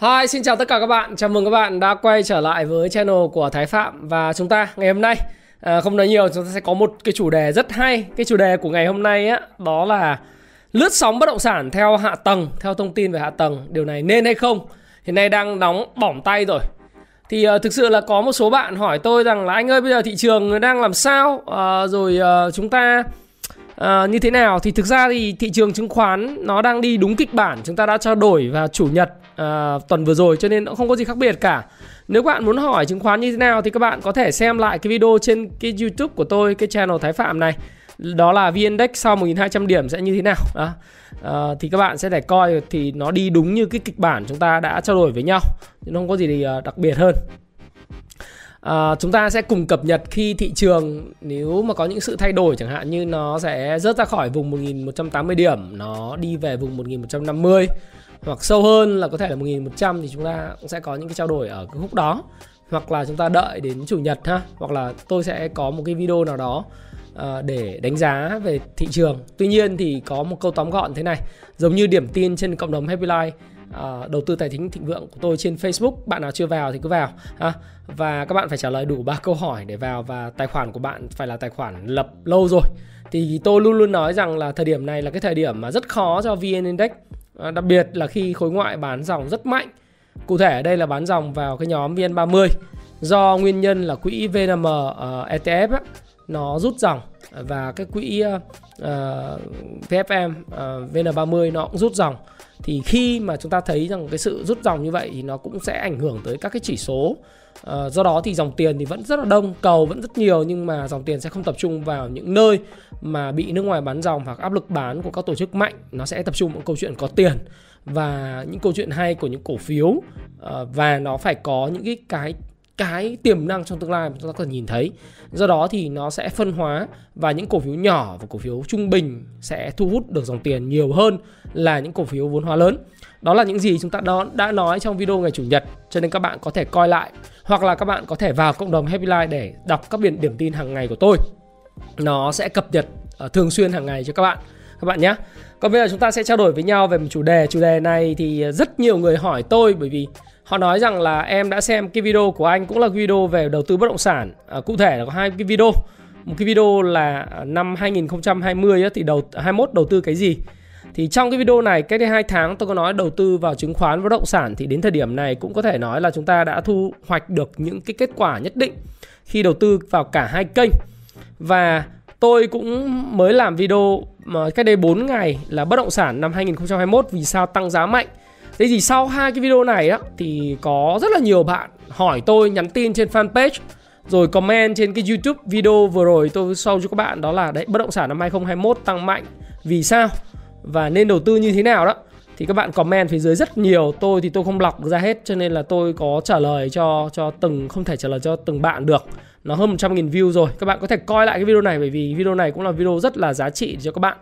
Hi, xin chào tất cả các bạn. Chào mừng các bạn đã quay trở lại với channel của Thái Phạm và chúng ta ngày hôm nay à, không nói nhiều chúng ta sẽ có một cái chủ đề rất hay. Cái chủ đề của ngày hôm nay á đó là lướt sóng bất động sản theo hạ tầng, theo thông tin về hạ tầng, điều này nên hay không? Hiện nay đang nóng bỏng tay rồi. Thì à, thực sự là có một số bạn hỏi tôi rằng là anh ơi bây giờ thị trường đang làm sao? À, rồi à, chúng ta à, như thế nào thì thực ra thì thị trường chứng khoán nó đang đi đúng kịch bản chúng ta đã trao đổi vào chủ nhật Ờ, tuần vừa rồi cho nên nó không có gì khác biệt cả. Nếu các bạn muốn hỏi chứng khoán như thế nào thì các bạn có thể xem lại cái video trên cái YouTube của tôi cái channel Thái Phạm này. Đó là VN Index sau 1200 điểm sẽ như thế nào. Đó. À, thì các bạn sẽ để coi thì nó đi đúng như cái kịch bản chúng ta đã trao đổi với nhau nhưng không có gì ờ, đặc biệt hơn. À, chúng ta sẽ cùng cập nhật khi thị trường nếu mà có những sự thay đổi chẳng hạn như nó sẽ rớt ra khỏi vùng 1180 điểm nó đi về vùng 1150 hoặc sâu hơn là có thể là 1100 thì chúng ta cũng sẽ có những cái trao đổi ở cái khúc đó. Hoặc là chúng ta đợi đến chủ nhật ha. Hoặc là tôi sẽ có một cái video nào đó ờ, để đánh giá về thị trường. Tuy nhiên thì có một câu tóm gọn thế này. Giống như điểm tin trên cộng đồng Happy Life À, đầu tư tài chính thịnh vượng của tôi trên Facebook bạn nào chưa vào thì cứ vào ha. Và các bạn phải trả lời đủ ba câu hỏi để vào và tài khoản của bạn phải là tài khoản lập lâu rồi. Thì tôi luôn luôn nói rằng là thời điểm này là cái thời điểm mà rất khó cho VN Index. Ờ, đặc biệt là khi khối ngoại bán dòng rất mạnh. Cụ thể ở đây là bán dòng vào cái nhóm VN30. Do nguyên nhân là quỹ VNM uh, ờ, ETF á, nó rút dòng. Và cái quỹ uh, VFM uh, VN30 nó cũng rút dòng. Thì khi mà chúng ta thấy rằng cái sự rút dòng như vậy thì nó cũng sẽ ảnh hưởng tới các cái chỉ số uh, do đó thì dòng tiền thì vẫn rất là đông cầu vẫn rất nhiều nhưng mà dòng tiền sẽ không tập trung vào những nơi mà bị nước ngoài bán dòng hoặc áp lực bán của các tổ chức mạnh. Nó sẽ tập trung vào câu chuyện có tiền và những câu chuyện hay của những cổ phiếu. Uh, và nó phải có những cái cái cái tiềm năng trong tương lai mà chúng ta có thể nhìn thấy. Do đó thì nó sẽ phân hóa và những cổ phiếu nhỏ và cổ phiếu trung bình sẽ thu hút được dòng tiền nhiều hơn là những cổ phiếu vốn hóa lớn. Đó là những gì chúng ta đã nói trong video ngày chủ nhật cho nên các bạn có thể coi lại hoặc là các bạn có thể vào cộng đồng Happy Life để đọc các biển điểm tin hàng ngày của tôi. Nó sẽ cập nhật ờ, thường xuyên hàng ngày cho các bạn các bạn nhé. Còn bây giờ chúng ta sẽ trao đổi với nhau về một chủ đề. Chủ đề này thì ờ, rất nhiều người hỏi tôi bởi vì họ nói rằng là em đã xem cái video của anh cũng là video về đầu tư bất động sản. À, cụ thể là có hai cái video. Một cái video là năm 2020 á, thì đầu 21 đầu tư cái gì? Thì trong cái video này, cách đây hai tháng tôi có nói đầu tư vào chứng khoán và bất động sản, thì đến thời điểm này cũng có thể nói là chúng ta đã thu hoạch được những cái kết quả nhất định khi đầu tư vào cả hai kênh. Và tôi cũng mới làm video mà cách đây 4 ngày là bất động sản năm 2021 vì sao tăng giá mạnh. Thế thì sau hai cái video này á, thì có rất là nhiều bạn hỏi tôi nhắn tin trên fanpage, rồi comment trên cái YouTube video vừa rồi tôi show cho các bạn, đó là đấy, bất động sản năm 2021 tăng mạnh. Vì sao? Và nên đầu tư như thế nào đó thì các bạn comment phía dưới rất nhiều. Tôi thì tôi không lọc ra hết cho nên là tôi có trả lời cho cho từng không thể trả lời cho từng bạn được. Nó hơn 100.000 view rồi. Các bạn có thể coi lại cái video này bởi vì video này cũng là video rất là giá trị cho các bạn.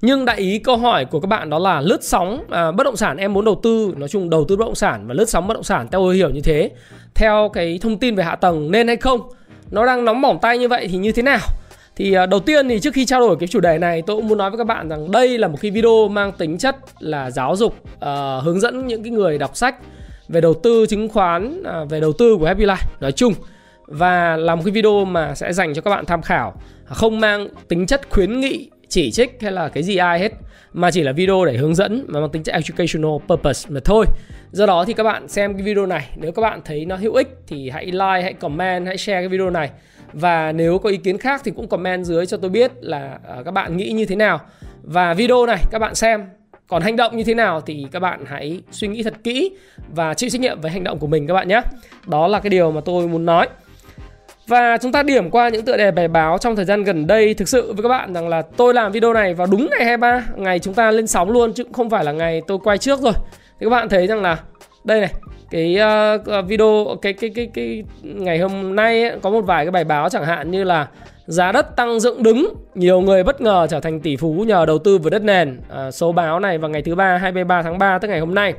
Nhưng đại ý câu hỏi của các bạn đó là lướt sóng à, bất động sản em muốn đầu tư nói chung đầu tư bất động sản và lướt sóng bất động sản theo tôi hiểu như thế. Theo cái thông tin về hạ tầng nên hay không nó đang nóng bỏng tay như vậy thì như thế nào? Thì à, đầu tiên thì trước khi trao đổi cái chủ đề này tôi cũng muốn nói với các bạn rằng đây là một cái video mang tính chất là giáo dục uh, hướng dẫn những cái người đọc sách về đầu tư chứng khoán uh, về đầu tư của Happy Life nói chung. Và là một cái video mà sẽ dành cho các bạn tham khảo. Không mang tính chất khuyến nghị chỉ trích hay là cái gì ai hết mà chỉ là video để hướng dẫn mà mang tính chất educational purpose mà thôi. Do đó thì các bạn xem cái video này. Nếu các bạn thấy nó hữu ích thì hãy like hãy comment hãy share cái video này và nếu có ý kiến khác thì cũng comment dưới cho tôi biết là à, các bạn nghĩ như thế nào. Và video này, các bạn xem còn hành động như thế nào thì các bạn hãy suy nghĩ thật kỹ và chịu trách nhiệm với hành động của mình các bạn nhé. Đó là cái điều mà tôi muốn nói. Và chúng ta điểm qua những tựa đề bài báo trong thời gian gần đây Thực sự với các bạn rằng là tôi làm video này vào đúng ngày 23 Ngày chúng ta lên sóng luôn chứ không phải là ngày tôi quay trước rồi. Thì các bạn thấy rằng là, đây này cái uh, video cái cái cái cái ngày hôm nay ấy, có một vài cái bài báo chẳng hạn như là giá đất tăng dựng đứng nhiều người bất ngờ trở thành tỷ phú nhờ đầu tư vào đất nền. À, số báo này vào ngày thứ ba 23 tháng 3 tức ngày hôm nay.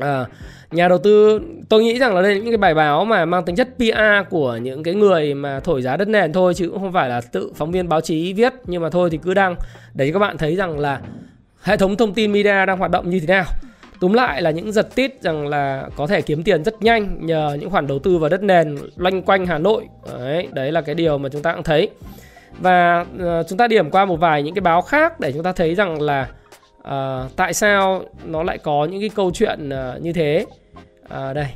À, nhà đầu tư tôi nghĩ rằng là đây là những cái bài báo mà mang tính chất PR của những cái người mà thổi giá đất nền thôi chứ cũng không phải là tự phóng viên báo chí viết. Nhưng mà thôi thì cứ đăng để các bạn thấy rằng là hệ thống thông tin media đang hoạt động như thế nào. Túm lại là những giật tít rằng là có thể kiếm tiền rất nhanh nhờ những khoản đầu tư vào đất nền loanh quanh Hà Nội. Đấy, đấy là cái điều mà chúng ta cũng thấy. Và uh, chúng ta điểm qua một vài những cái báo khác để chúng ta thấy rằng là uh, tại sao nó lại có những cái câu chuyện uh, như thế. Uh, đây,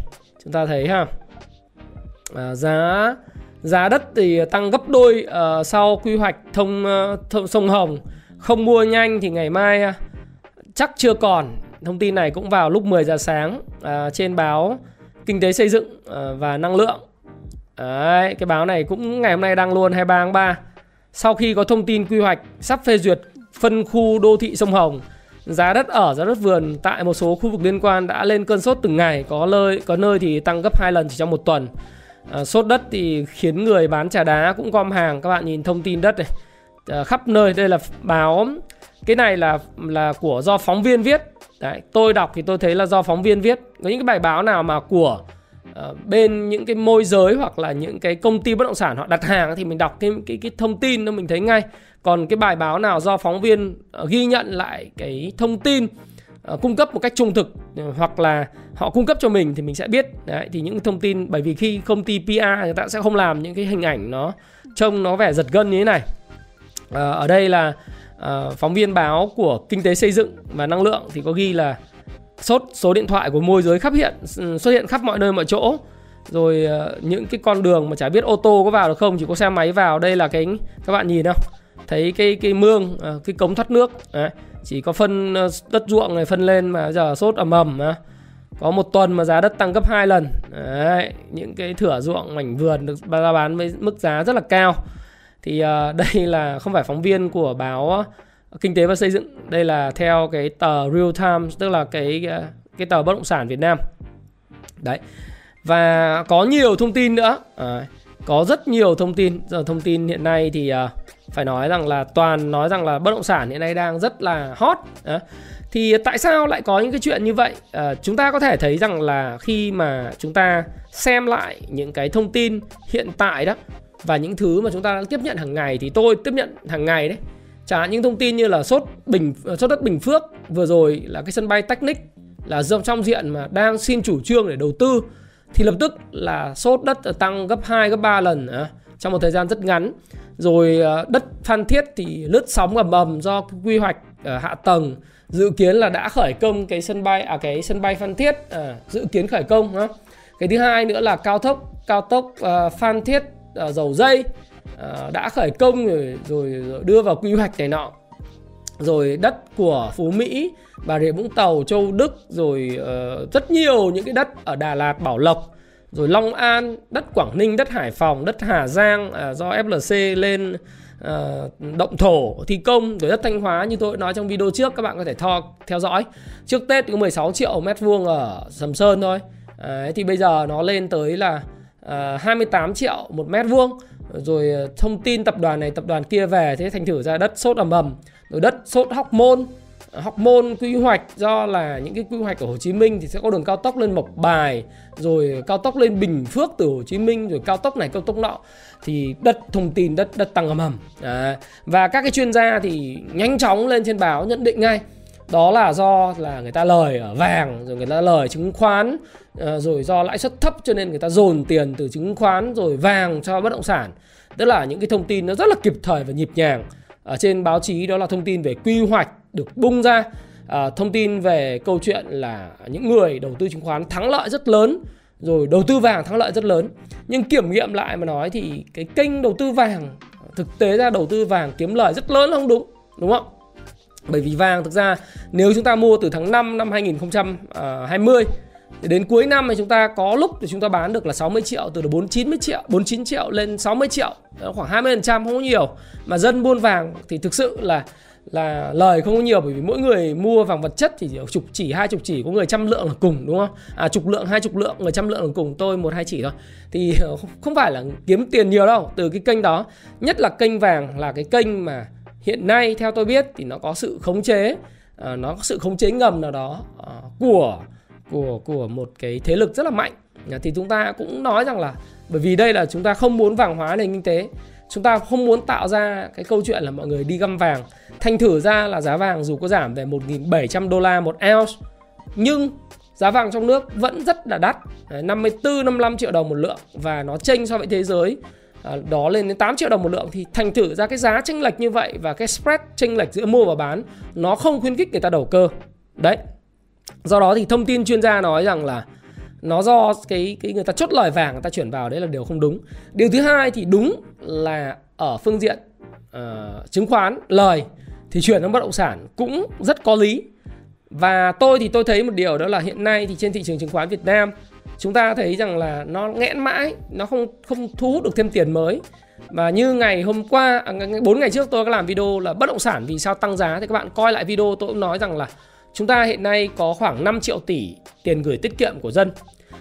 chúng ta thấy ha. Uh, giá giá đất thì tăng gấp đôi uh, sau quy hoạch thông, uh, thông sông Hồng. Không mua nhanh thì ngày mai uh, chắc chưa còn Thông tin này cũng vào lúc 10 giờ sáng à, trên báo Kinh tế xây dựng à, và năng lượng. Đấy, cái báo này cũng ngày hôm nay đăng luôn 23 tháng 3. Sau khi có thông tin quy hoạch sắp phê duyệt phân khu đô thị sông Hồng, giá đất ở, giá đất vườn tại một số khu vực liên quan đã lên cơn sốt từng ngày, có nơi có nơi thì tăng gấp 2 lần chỉ trong một tuần. À, sốt đất thì khiến người bán trà đá cũng gom hàng. Các bạn nhìn thông tin đất này à, khắp nơi. Đây là báo cái này là là của do phóng viên viết Đấy, tôi đọc thì tôi thấy là do phóng viên viết. Có những cái bài báo nào mà của uh, bên những cái môi giới hoặc là những cái công ty bất động sản họ đặt hàng thì mình đọc thêm cái cái thông tin nó mình thấy ngay. Còn cái bài báo nào do phóng viên uh, ghi nhận lại cái thông tin uh, cung cấp một cách trung thực hoặc là họ cung cấp cho mình thì mình sẽ biết. Đấy thì những thông tin bởi vì khi công ty PR người ta sẽ không làm những cái hình ảnh nó trông nó vẻ giật gân như thế này. Uh, ở đây là uh, phóng viên báo của kinh tế xây dựng và năng lượng thì có ghi là sốt số điện thoại của môi giới khắp hiện ừ, xuất hiện khắp mọi nơi mọi chỗ. Rồi uh, những cái con đường mà chả biết ô tô có vào được không chỉ có xe máy vào. Đây là cái các bạn nhìn không? Thấy cái cái mương uh, cái cống thoát nước Đấy. chỉ có phân uh, đất ruộng này phân lên mà giờ sốt ầm ầm có một tuần mà giá đất tăng gấp 2 lần. Đấy. những cái thửa ruộng mảnh vườn được ra bán với mức giá rất là cao thì uh, đây là không phải phóng viên của báo ờ, kinh tế và xây dựng. Đây là theo cái tờ Real Times tức là cái ờ, cái tờ bất động sản Việt Nam. Đấy. Và có nhiều thông tin nữa. À, có rất nhiều thông tin. Giờ thông tin hiện nay thì uh, phải nói rằng là toàn nói rằng là bất động sản hiện nay đang rất là hot. À, thì tại sao lại có những cái chuyện như vậy? À, chúng ta có thể thấy rằng là khi mà chúng ta xem lại những cái thông tin hiện tại đó và những thứ mà chúng ta đang tiếp nhận hàng ngày thì tôi tiếp nhận hàng ngày đấy. Chẳng hạn những thông tin như là sốt bình ờ, sốt đất bình phước vừa rồi là cái sân bay technic là dòng trong diện mà đang xin chủ trương để đầu tư thì lập tức là sốt đất tăng gấp 2 gấp 3 lần à, trong một thời gian rất ngắn. Rồi ờ, đất phan thiết thì lướt sóng ầm ầm do quy hoạch à, hạ tầng dự kiến là đã khởi công cái sân bay à cái sân bay phan thiết à, dự kiến khởi công ha. cái thứ hai nữa là cao tốc cao tốc à, phan thiết uh, dầu dây uh, đã khởi công rồi, rồi rồi đưa vào quy hoạch này nọ. Rồi đất của Phú Mỹ, Bà Rịa Vũng Tàu, Châu Đức rồi uh, rất nhiều những cái đất ở Đà Lạt, Bảo Lộc rồi Long An, đất Quảng Ninh, đất Hải Phòng, đất Hà Giang uh, do FLC lên uh, động thổ thi công rồi đất Thanh Hóa như tôi nói trong video trước các bạn có thể tho, theo dõi. Trước Tết có 16 triệu mét vuông ở Sầm Sơn thôi. Đấy, thì bây giờ nó lên tới là Ờ, uh, 28 triệu một mét vuông. Rồi ờ, thông tin tập đoàn này tập đoàn kia về thế thành thử ra đất sốt ầm ầm. Rồi đất sốt hóc môn. Ờ, Học môn quy hoạch do là những cái quy hoạch ở Hồ Chí Minh thì sẽ có đường cao tốc lên Mộc Bài rồi cao tốc lên Bình Phước từ Hồ Chí Minh rồi cao tốc này cao tốc nọ. Thì đất thông tin đất đất tăng ầm ầm. Và các cái chuyên gia thì nhanh chóng lên trên báo nhận định ngay đó là do là người ta lời ở vàng rồi người ta lời chứng khoán ờ, rồi do lãi suất thấp cho nên người ta dồn tiền từ chứng khoán rồi vàng cho bất động sản. Tức là những cái thông tin nó rất là kịp thời và nhịp nhàng. Ở trên báo chí đó là thông tin về quy hoạch được bung ra. À, thông tin về câu chuyện là những người đầu tư chứng khoán thắng lợi rất lớn rồi đầu tư vàng thắng lợi rất lớn. Nhưng kiểm nghiệm lại mà nói thì cái kênh đầu tư vàng thực tế ra đầu tư vàng kiếm lời rất lớn không đúng đúng không? Bởi vì vàng, thực ra nếu chúng ta mua từ tháng 5 năm 2020 à, thì đến cuối năm thì chúng ta có lúc thì chúng ta bán được là 60 triệu, từ 49 triệu 49 triệu lên 60 triệu khoảng 20 phần trăm, không có nhiều. Mà dân buôn vàng thì thực sự là là lời không có nhiều, bởi vì mỗi người mua vàng vật chất thì chỉ chục chỉ, hai chục chỉ, có người trăm lượng là cùng, đúng không? À chục lượng, hai chục lượng, người trăm lượng là cùng, tôi một, hai chỉ thôi. Thì không phải là kiếm tiền nhiều đâu, từ cái kênh đó. Nhất là kênh vàng là cái kênh mà hiện nay theo tôi biết thì nó có sự khống chế uh, nó có sự khống chế ngầm nào đó uh, của của của một cái thế lực rất là mạnh. Thì chúng ta cũng nói rằng là bởi vì đây là chúng ta không muốn vàng hóa nền kinh tế chúng ta không muốn tạo ra cái câu chuyện là mọi người đi găm vàng thành thử ra là giá vàng dù có giảm về 1.700 đô la một ounce nhưng giá vàng trong nước vẫn rất là đắt 54 55 triệu đồng một lượng và nó chênh so với thế giới. Ờ, đó lên đến 8 triệu đồng một lượng thì thành thử ra cái giá chênh lệch như vậy và cái spread chênh lệch giữa mua và bán nó không khuyến khích người ta đầu cơ. Đấy. Do đó thì thông tin chuyên gia nói rằng là nó do cái cái người ta chốt lời vàng người ta chuyển vào đấy là điều không đúng. Điều thứ hai thì đúng là ở phương diện uh, chứng khoán lời thì chuyển sang bất động sản cũng rất có lý. Và tôi thì tôi thấy một điều đó là hiện nay thì trên thị trường chứng khoán Việt Nam chúng ta thấy rằng là nó nghẽn mãi nó không không thu hút được thêm tiền mới. Và như ngày hôm qua à, bốn ngày trước tôi có làm video là bất động sản vì sao tăng giá thì các bạn coi lại video tôi cũng nói rằng là chúng ta hiện nay có khoảng 5 triệu tỷ tiền gửi tiết kiệm của dân.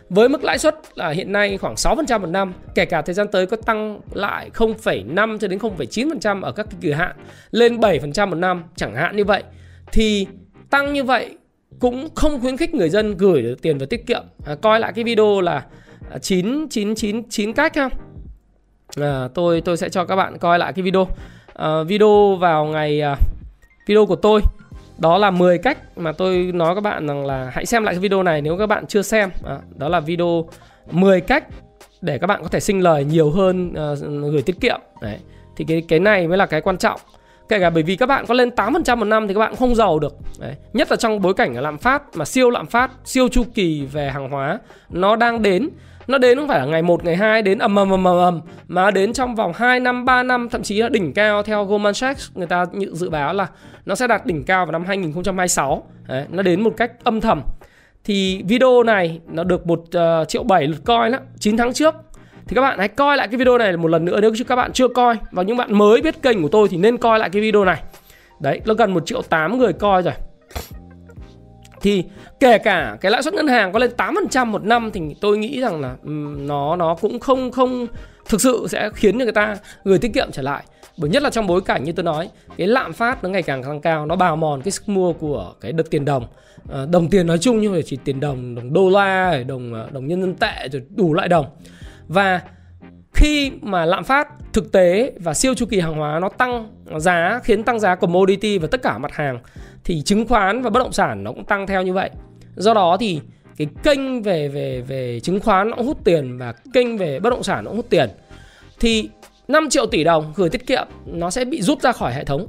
Với mức lãi suất là hiện nay khoảng 6% một năm, kể cả thời gian tới có tăng lại 0,5 cho đến 0,9% ở các kỳ hạn lên 7% một năm chẳng hạn như vậy. Thì tăng như vậy cũng không khuyến khích người dân gửi được tiền vào tiết kiệm. À, coi lại cái video là 9 9 9 9 cách ha. À, tôi tôi sẽ cho các bạn coi lại cái video. À, video vào ngày à, video của tôi đó là 10 cách mà tôi nói các bạn rằng là hãy xem lại cái video này nếu các bạn chưa xem à, đó là video 10 cách để các bạn có thể sinh lời nhiều hơn à, gửi tiết kiệm đấy thì cái cái này mới là cái quan trọng kể cả bởi vì các bạn có lên 8% một năm thì các bạn không giàu được đấy. nhất là trong bối cảnh lạm phát mà siêu lạm phát siêu chu kỳ về hàng hóa nó đang đến nó đến không phải là ngày 1, ngày 2 đến ầm ầm ầm ầm mà đến trong vòng 2 năm, 3 năm thậm chí là đỉnh cao theo Goldman Sachs người ta dự báo là nó sẽ đạt đỉnh cao vào năm 2026. Đấy, nó đến một cách âm thầm. Thì video này nó được 1 uh, ờ, triệu 7 lượt coi đó, 9 tháng trước. Thì các bạn hãy coi lại cái video này một lần nữa nếu các bạn chưa coi. Và những bạn mới biết kênh của tôi thì nên coi lại cái video này. Đấy, nó gần một triệu tám người coi rồi. Thì kể cả cái lãi suất ngân hàng có lên 8% một năm thì tôi nghĩ rằng là ừ, nó nó cũng không không thực sự sẽ khiến cho người ta gửi tiết kiệm trở lại. Bởi nhất là trong bối cảnh như tôi nói cái lạm phát nó ngày càng tăng cao nó bào mòn cái sức mua của cái đợt tiền đồng. Ờ, đồng tiền nói chung như phải chỉ tiền đồng đồng đô la đồng ờ, đồng nhân dân tệ rồi đủ loại đồng và khi mà lạm phát thực tế và siêu chu kỳ hàng hóa nó tăng giá khiến tăng giá commodity và tất cả mặt hàng thì chứng khoán và bất động sản nó cũng tăng theo như vậy. Do đó thì cái kênh về về về chứng khoán nó cũng hút tiền và kênh về bất động sản nó cũng hút tiền. Thì 5 triệu tỷ đồng gửi tiết kiệm nó sẽ bị rút ra khỏi hệ thống.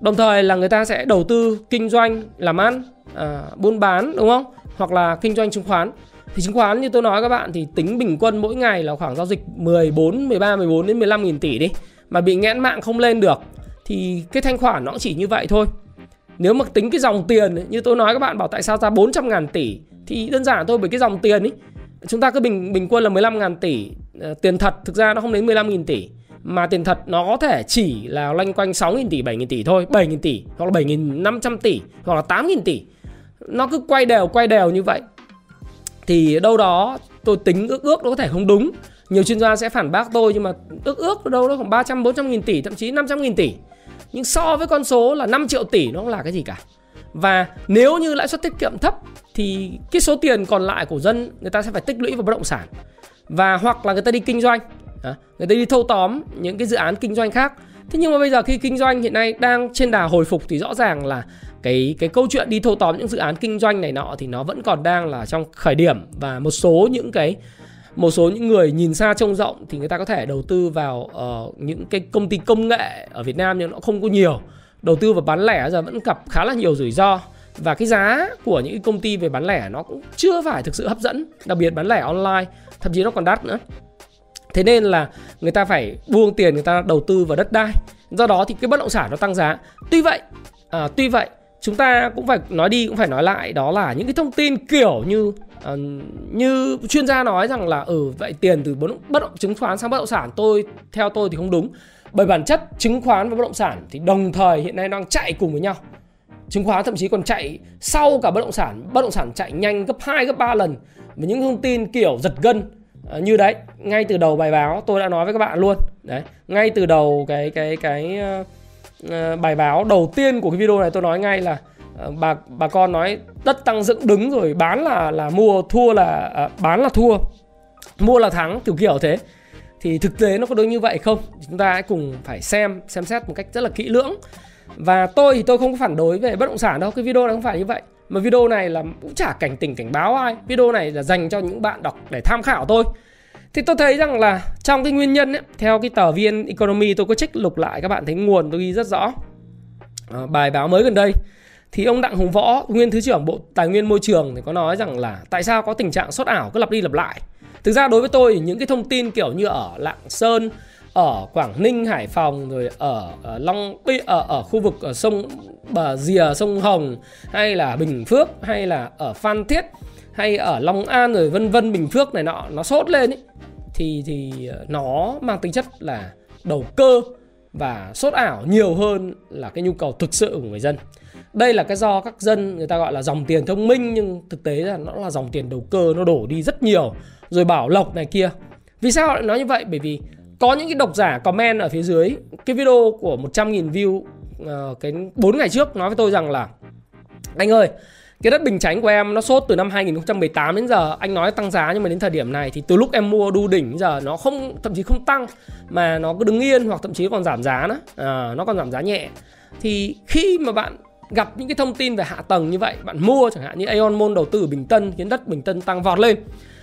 Đồng thời là người ta sẽ đầu tư kinh doanh, làm ăn, à, buôn bán đúng không? Hoặc là kinh doanh chứng khoán. Thì chứng khoán như tôi nói các bạn thì tính bình quân mỗi ngày là khoảng giao dịch 14, 13, 14 đến 15 nghìn tỷ đi. Mà bị nghẽn mạng không lên được thì cái thanh khoản nó chỉ như vậy thôi. Nếu mà tính cái dòng tiền ấy, như tôi nói các bạn bảo tại sao ra 400 ngàn tỷ thì đơn giản thôi bởi cái dòng tiền ấy chúng ta cứ bình bình quân là 15 ngàn tỷ ờ, tiền thật thực ra nó không đến 15 nghìn tỷ mà tiền thật nó có thể chỉ là loanh quanh 6.000 tỷ 7.000 tỷ thôi 7.000 tỷ hoặc là 7.500 tỷ hoặc là 8.000 tỷ nó cứ quay đều quay đều như vậy thì đâu đó tôi tính ước ước nó có thể không đúng. Nhiều chuyên gia sẽ phản bác tôi nhưng mà ước ước đâu đó khoảng 300 400 nghìn tỷ, thậm chí 500 nghìn tỷ. Nhưng so với con số là 5 triệu tỷ nó không là cái gì cả. Và nếu như lãi suất tiết kiệm thấp thì cái số tiền còn lại của dân người ta sẽ phải tích lũy vào bất động sản. Và hoặc là người ta đi kinh doanh. Người ta đi thâu tóm những cái dự án kinh doanh khác. Thế nhưng mà bây giờ khi kinh doanh hiện nay đang trên đà hồi phục thì rõ ràng là cái cái câu chuyện đi thâu tóm những dự án kinh doanh này nọ thì nó vẫn còn đang là trong khởi điểm. Và một số những cái một số những người nhìn xa trông rộng thì người ta có thể đầu tư vào uh, những cái công ty công nghệ ở Việt Nam nhưng nó không có nhiều. Đầu tư vào bán lẻ giờ vẫn gặp khá là nhiều rủi ro. Và cái giá của những công ty về bán lẻ nó cũng chưa phải thực sự hấp dẫn đặc biệt bán lẻ online thậm chí nó còn đắt nữa. Thế nên là người ta phải buông tiền người ta đầu tư vào đất đai. Do đó thì cái bất động sản nó tăng giá. Tuy vậy à, tuy vậy chúng ta cũng phải nói đi cũng phải nói lại đó là những cái thông tin kiểu như uh, như chuyên gia nói rằng là ừ vậy tiền từ bất động chứng khoán sang bất động sản tôi theo tôi thì không đúng. Bởi bản chất chứng khoán và bất động sản thì đồng thời hiện nay đang chạy cùng với nhau. Chứng khoán thậm chí còn chạy sau cả bất động sản bất động sản chạy nhanh gấp 2 gấp 3 lần với những thông tin kiểu giật gân ờ, như đấy. Ngay từ đầu bài báo tôi đã nói với các bạn luôn. Đấy ngay từ đầu cái cái cái ờ, Ờ, bài báo đầu tiên của cái video này tôi nói ngay là ờ, bà bà con nói đất tăng dựng đứng rồi bán là là mua thua là à, bán là thua mua là thắng kiểu kiểu thế. Thì thực tế nó có đúng như vậy không? Chúng ta hãy cùng phải xem xem xét một cách rất là kỹ lưỡng. Và tôi thì tôi không có phản đối về bất động sản đâu cái video này không phải như vậy. Mà video này là cũng chả cảnh tỉnh cảnh báo ai. Video này là dành cho những bạn đọc để tham khảo thôi thì tôi thấy rằng là trong cái nguyên nhân ấy, theo cái tờ VN Economy tôi có trích lục lại các bạn thấy nguồn tôi ghi rất rõ. À, bài báo mới gần đây. Thì ông Đặng Hùng Võ nguyên thứ trưởng Bộ Tài nguyên Môi trường thì có nói rằng là tại sao có tình trạng sốt ảo cứ lặp đi lặp lại. Thực ra đối với tôi những cái thông tin kiểu như ở Lạng Sơn ở Quảng Ninh, Hải Phòng rồi ở, ở Long ở ờ, ở khu vực ở sông bờ rìa sông Hồng hay là Bình Phước hay là ở Phan Thiết hay ở Long An rồi vân vân Bình Phước này nọ nó sốt lên ấy thì thì ờ, nó mang tính chất là đầu cơ và sốt ảo nhiều hơn là cái nhu cầu thực sự của người dân. Đây là cái do các dân người ta gọi là dòng tiền thông minh nhưng thực tế là nó là dòng tiền đầu cơ nó đổ đi rất nhiều rồi bảo lộc này kia. Vì sao lại nói như vậy? Bởi vì có những cái độc giả comment ở phía dưới cái video của 100.000 view uh, cái 4 ngày trước nói với tôi rằng là anh ơi cái đất bình chánh của em nó sốt từ năm 2018 đến giờ anh nói tăng giá nhưng mà đến thời điểm này thì từ lúc em mua đu đỉnh giờ nó không thậm chí không tăng mà nó cứ đứng yên hoặc thậm chí còn giảm giá nữa. À, nó còn giảm giá nhẹ. Thì khi mà bạn gặp những cái thông tin về hạ tầng như vậy bạn mua chẳng hạn như Aeon Mall đầu tư ở Bình Tân khiến đất Bình Tân tăng vọt lên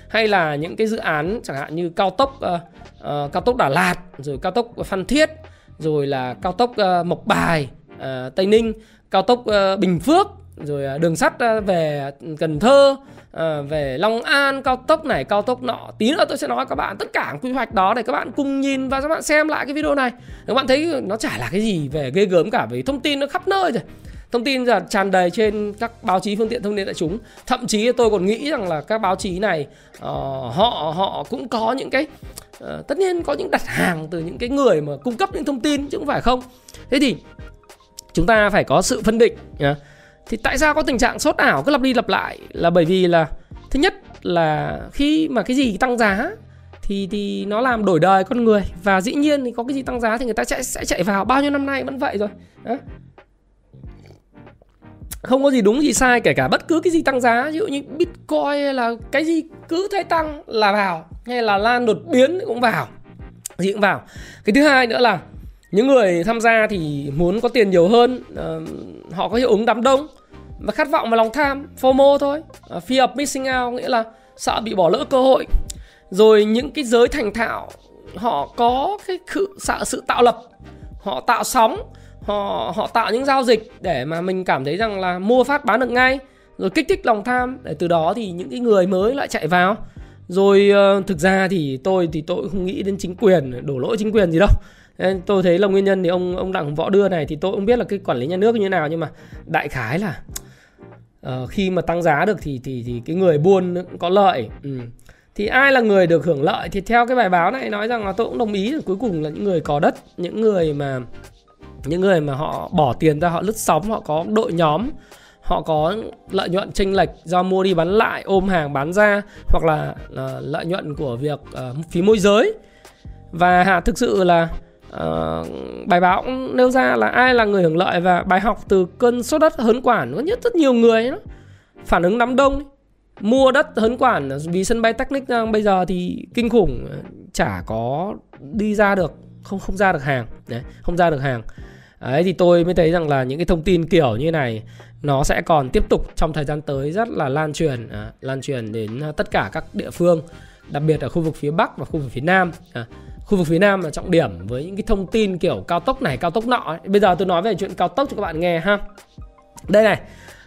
hay là những cái dự án chẳng hạn như cao tốc uh, uh, cao tốc Đà Lạt rồi cao tốc Phan Thiết rồi là cao tốc uh, Mộc Bài uh, Tây Ninh cao tốc uh, Bình Phước rồi à, đường sắt à, về Cần Thơ à, về Long An cao tốc này cao tốc nọ. Tí nữa tôi sẽ nói các bạn tất cả quy hoạch đó để các bạn cùng nhìn và các bạn xem lại cái video này. Các bạn thấy nó chả là cái gì về ghê gớm cả vì thông tin nó khắp nơi rồi. Thông tin giờ tràn đầy trên các báo chí phương tiện thông tin đại chúng. Thậm chí tôi còn nghĩ rằng là các báo chí này uh, họ họ cũng có những cái uh, tất nhiên có những đặt hàng từ những cái người mà cung cấp những thông tin chứ không phải không. Thế thì chúng ta phải có sự phân định nhá thì tại sao có tình trạng sốt ảo cứ lặp đi lặp lại? Là bởi vì là, thứ nhất là khi mà cái gì tăng giá thì thì nó làm đổi đời con người. Và dĩ nhiên thì có cái gì tăng giá thì người ta sẽ sẽ chạy vào. Bao nhiêu năm nay vẫn vậy rồi. Đó. Không có gì đúng, gì sai, kể cả bất cứ cái gì tăng giá. Ví dụ như bitcoin hay là cái gì cứ thấy tăng là vào. Hay là lan đột biến cũng vào. Gì cũng vào. Cái thứ hai nữa là những người tham gia thì muốn có tiền nhiều hơn uh, họ có hiệu ứng đám đông và khát vọng và lòng tham FOMO thôi. Uh, fear of missing out nghĩa là sợ bị bỏ lỡ cơ hội. Rồi những cái giới thành thạo họ có cái sự sợ sự tạo lập họ tạo sóng họ họ tạo những giao dịch để mà mình cảm thấy rằng là mua phát bán được ngay rồi kích thích lòng tham. Để từ đó thì những cái người mới lại chạy vào. Rồi uh, thực ra thì tôi thì tôi không nghĩ đến chính quyền đổ lỗi chính quyền gì đâu tôi thấy là nguyên nhân thì ông ông đặng võ đưa này thì tôi không biết là cái quản lý nhà nước như thế nào nhưng mà đại khái là uh, khi mà tăng giá được thì thì thì cái người buôn cũng có lợi. Ừ. thì ai là người được hưởng lợi? Thì theo cái bài báo này nói rằng là tôi cũng đồng ý cuối cùng là những người có đất những người mà những người mà họ bỏ tiền ra họ lướt sóng họ có đội nhóm họ có lợi nhuận chênh lệch do mua đi bán lại ôm hàng bán ra hoặc là, là lợi nhuận của việc uh, phí môi giới. Và thực sự là uh, bài báo cũng nêu ra là ai là người hưởng lợi và bài học từ cơn sốt đất hớn quản có nhất rất nhiều người đó. phản ứng đám đông mua đất hớn quản vì sân bay Technic ờ, bây giờ thì kinh khủng ờ, chả có đi ra được không không ra được hàng đấy không ra được hàng Đấy thì tôi mới thấy rằng là những cái thông tin kiểu như này nó sẽ còn tiếp tục trong thời gian tới rất là lan truyền à, lan truyền đến tất cả các địa phương đặc biệt ở khu vực phía Bắc và khu vực phía Nam à, khu vực phía Nam là trọng điểm với những cái thông tin kiểu cao tốc này cao tốc nọ ấy. bây giờ tôi nói về chuyện cao tốc cho các bạn nghe ha đây này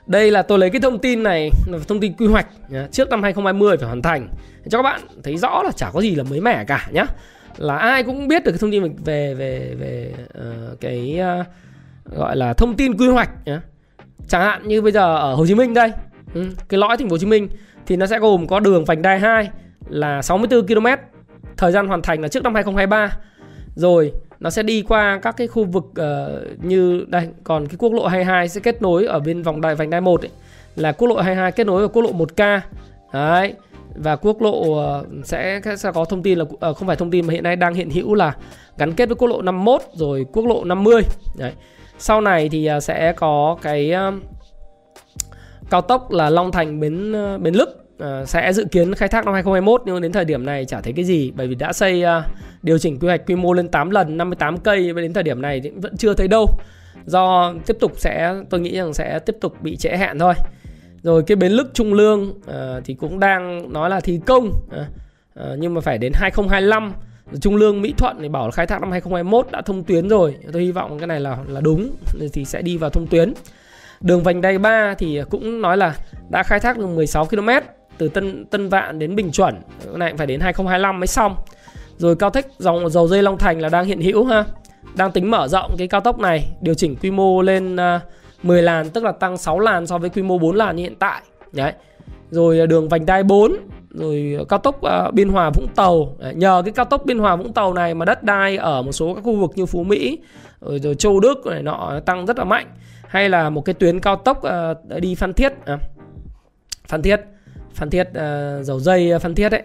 đây là tôi lấy cái thông tin này là thông tin quy hoạch nhá. trước năm 2020 phải hoàn thành cho các bạn thấy rõ là chả có gì là mới mẻ cả nhá là ai cũng biết được cái thông tin về về về uh, cái uh, gọi là thông tin quy hoạch nhá. chẳng hạn như bây giờ ở Hồ Chí Minh đây ừ, cái lõi thành phố Hồ Chí Minh thì nó sẽ gồm có đường vành đai 2 là 64 km thời gian hoàn thành là trước năm 2023 rồi nó sẽ đi qua các cái khu vực uh, như đây còn cái quốc lộ 22 sẽ kết nối ở bên vòng đai vành đai 1 ấy, là quốc lộ 22 kết nối với quốc lộ 1K đấy và quốc lộ uh, sẽ sẽ có thông tin là uh, không phải thông tin mà hiện nay đang hiện hữu là gắn kết với quốc lộ 51 rồi quốc lộ 50 đấy. Sau này thì uh, sẽ có cái uh, cao tốc là Long Thành Bến uh, Bến Lức uh, sẽ dự kiến khai thác năm 2021 nhưng đến thời điểm này chả thấy cái gì bởi vì đã xây uh, điều chỉnh quy hoạch quy mô lên 8 lần 58 cây và đến thời điểm này thì vẫn chưa thấy đâu do tiếp tục sẽ tôi nghĩ rằng sẽ tiếp tục bị trễ hẹn thôi rồi cái bến lức trung lương uh, thì cũng đang nói là thi công uh, uh, nhưng mà phải đến 2025 Trung Lương Mỹ Thuận thì bảo là khai thác năm 2021 đã thông tuyến rồi. Tôi hy vọng cái này là là đúng thì sẽ đi vào thông tuyến. Đường vành đai 3 thì cũng nói là đã khai thác được 16 km từ Tân Tân Vạn đến Bình Chuẩn. Cái này phải đến 2025 mới xong. Rồi cao tốc dòng dầu dây Long Thành là đang hiện hữu ha. Đang tính mở rộng cái cao tốc này, điều chỉnh quy mô lên à, 10 làn tức là tăng 6 làn so với quy mô 4 làn như hiện tại. Đấy. Rồi à, đường vành đai 4 rồi cao tốc uh, Biên Hòa Vũng Tàu Đấy, nhờ cái cao tốc Biên Hòa Vũng Tàu này mà đất đai ở một số các khu vực như Phú Mỹ rồi, rồi Châu Đức này nọ tăng rất là mạnh hay là một cái tuyến cao tốc uh, đi Phan Thiết à, Phan Thiết Phan Thiết uh, dầu dây ờ, Phan Thiết ấy.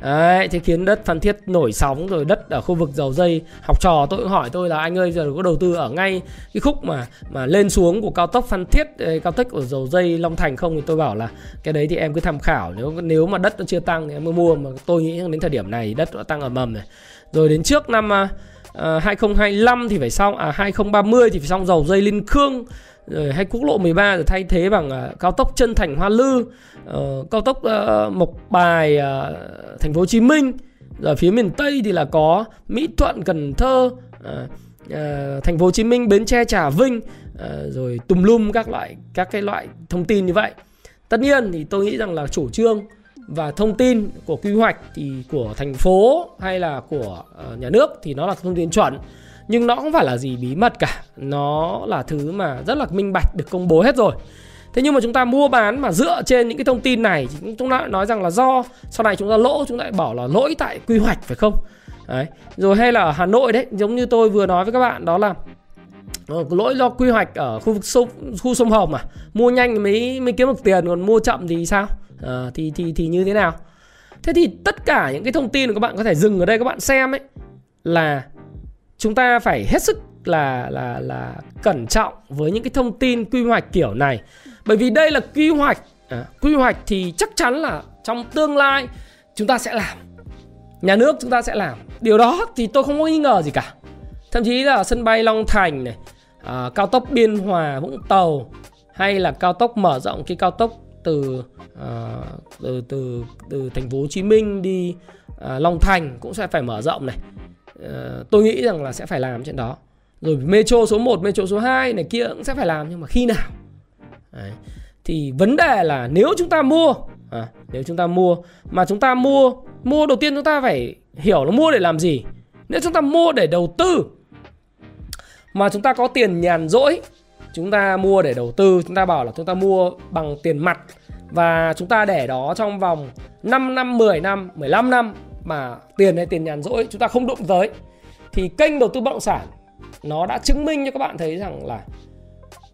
Đấy, thế khiến đất Phan Thiết nổi sóng rồi đất ở khu vực dầu dây. Học trò tôi cũng hỏi tôi là anh ơi giờ có đầu tư ở ngay cái khúc mà mà lên xuống của cao tốc Phan Thiết ờ, cao tốc của dầu dây Long Thành không? Thì tôi bảo là cái đấy thì em cứ tham khảo. Nếu nếu mà đất nó chưa tăng thì em mới mua. Mà tôi nghĩ đến thời điểm này đất đã tăng ở mầm này. Rồi đến trước năm uh, 2025 thì phải xong à 2030 thì phải xong dầu dây Liên Khương rồi hay quốc lộ 13 rồi thay thế bằng uh, cao tốc chân thành Hoa Lư uh, cao tốc uh, Mộc Bài uh, thành phố Hồ Chí Minh. Rồi phía miền Tây thì là có Mỹ Thuận Cần Thơ uh, uh, thành phố Hồ Chí Minh Bến Tre Trà Vinh uh, rồi tùm lum các loại các cái loại thông tin như vậy. Tất nhiên thì tôi nghĩ rằng là chủ trương và thông tin của quy hoạch thì của thành phố hay là của uh, nhà nước thì nó là thông tin chuẩn nhưng nó không phải là gì bí mật cả. Nó là thứ mà rất là minh bạch được công bố hết rồi. Thế nhưng mà chúng ta mua bán mà dựa trên những cái thông tin này thì chúng ta nói rằng là do sau này chúng ta lỗ chúng ta lại bảo là lỗi tại quy hoạch phải không? Đấy. Rồi hay là ở hà nội đấy giống như tôi vừa nói với các bạn đó là ờ, lỗi do quy hoạch ở khu vực sông khu sông hồng mà. Mua nhanh mới mới kiếm được tiền còn mua chậm thì sao? À, thì thì thì như thế nào? Thế thì tất cả những cái thông tin của các bạn có thể dừng ở đây các bạn xem ấy là chúng ta phải hết sức là là là cẩn trọng với những cái thông tin quy hoạch kiểu này. Bởi vì đây là quy hoạch à, quy hoạch thì chắc chắn là trong tương lai chúng ta sẽ làm. Nhà nước chúng ta sẽ làm. Điều đó thì tôi không có nghi ngờ gì cả. Thậm chí là sân bay long thành này à, cao tốc biên hòa vũng tàu hay là cao tốc mở rộng cái cao tốc từ à, từ từ từ thành phố hồ chí minh đi à, long thành cũng sẽ phải mở rộng này. Tôi nghĩ rằng là sẽ phải làm chuyện đó rồi metro số 1, metro số 2 này kia cũng sẽ phải làm nhưng mà khi nào Đấy. thì vấn đề là nếu chúng ta mua à, nếu chúng ta mua mà chúng ta mua mua đầu tiên chúng ta phải hiểu là mua để làm gì nếu chúng ta mua để đầu tư mà chúng ta có tiền nhàn rỗi chúng ta mua để đầu tư chúng ta bảo là chúng ta mua bằng tiền mặt và chúng ta để đó trong vòng 5 năm, 10 năm, 15 năm mà tiền hay tiền nhàn rỗi chúng ta không đụng tới thì kênh đầu tư bất động sản nó đã chứng minh cho các bạn thấy rằng là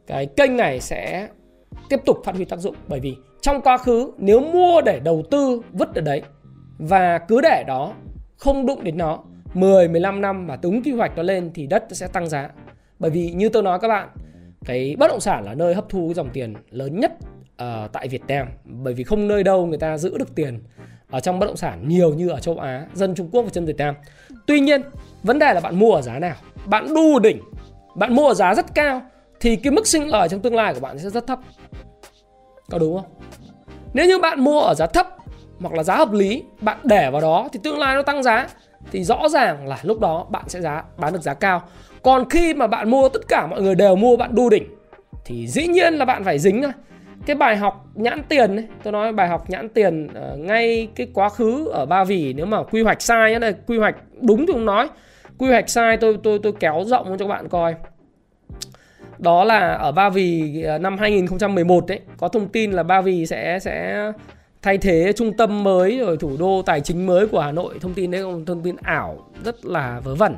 cái kênh này sẽ tiếp tục phát huy tác dụng. Bởi vì trong quá khứ nếu mua để đầu tư vứt ở đấy và cứ để đó không đụng đến nó 10 15 năm mà đúng quy hoạch nó lên thì đất sẽ tăng giá. Bởi vì như tôi nói các bạn, cái bất động sản là nơi hấp thu dòng tiền lớn nhất uh, tại Việt Nam. Bởi vì không nơi đâu người ta giữ được tiền ở trong bất động sản nhiều như ở châu Á, dân Trung Quốc và dân Việt Nam. Tuy nhiên, vấn đề là bạn mua ở giá nào? Bạn đu đỉnh, bạn mua ở giá rất cao thì cái mức sinh lời trong tương lai của bạn sẽ rất thấp. Có đúng không? Nếu như bạn mua ở giá thấp hoặc là giá hợp lý, bạn để vào đó thì tương lai nó tăng giá thì rõ ràng là lúc đó bạn sẽ giá bán được giá cao. Còn khi mà bạn mua tất cả mọi người đều mua bạn đu đỉnh thì dĩ nhiên là bạn phải dính thôi cái bài học nhãn tiền ấy, tôi nói bài học nhãn tiền uh, ngay cái quá khứ ở Ba Vì nếu mà quy hoạch sai là quy hoạch đúng thì không nói. Quy hoạch sai tôi tôi tôi kéo rộng cho các bạn coi. Đó là ở Ba Vì à, năm 2011 đấy có thông tin là Ba Vì sẽ sẽ thay thế trung tâm mới rồi thủ đô tài chính mới của Hà Nội. Thông tin đấy không thông tin ảo rất là vớ vẩn.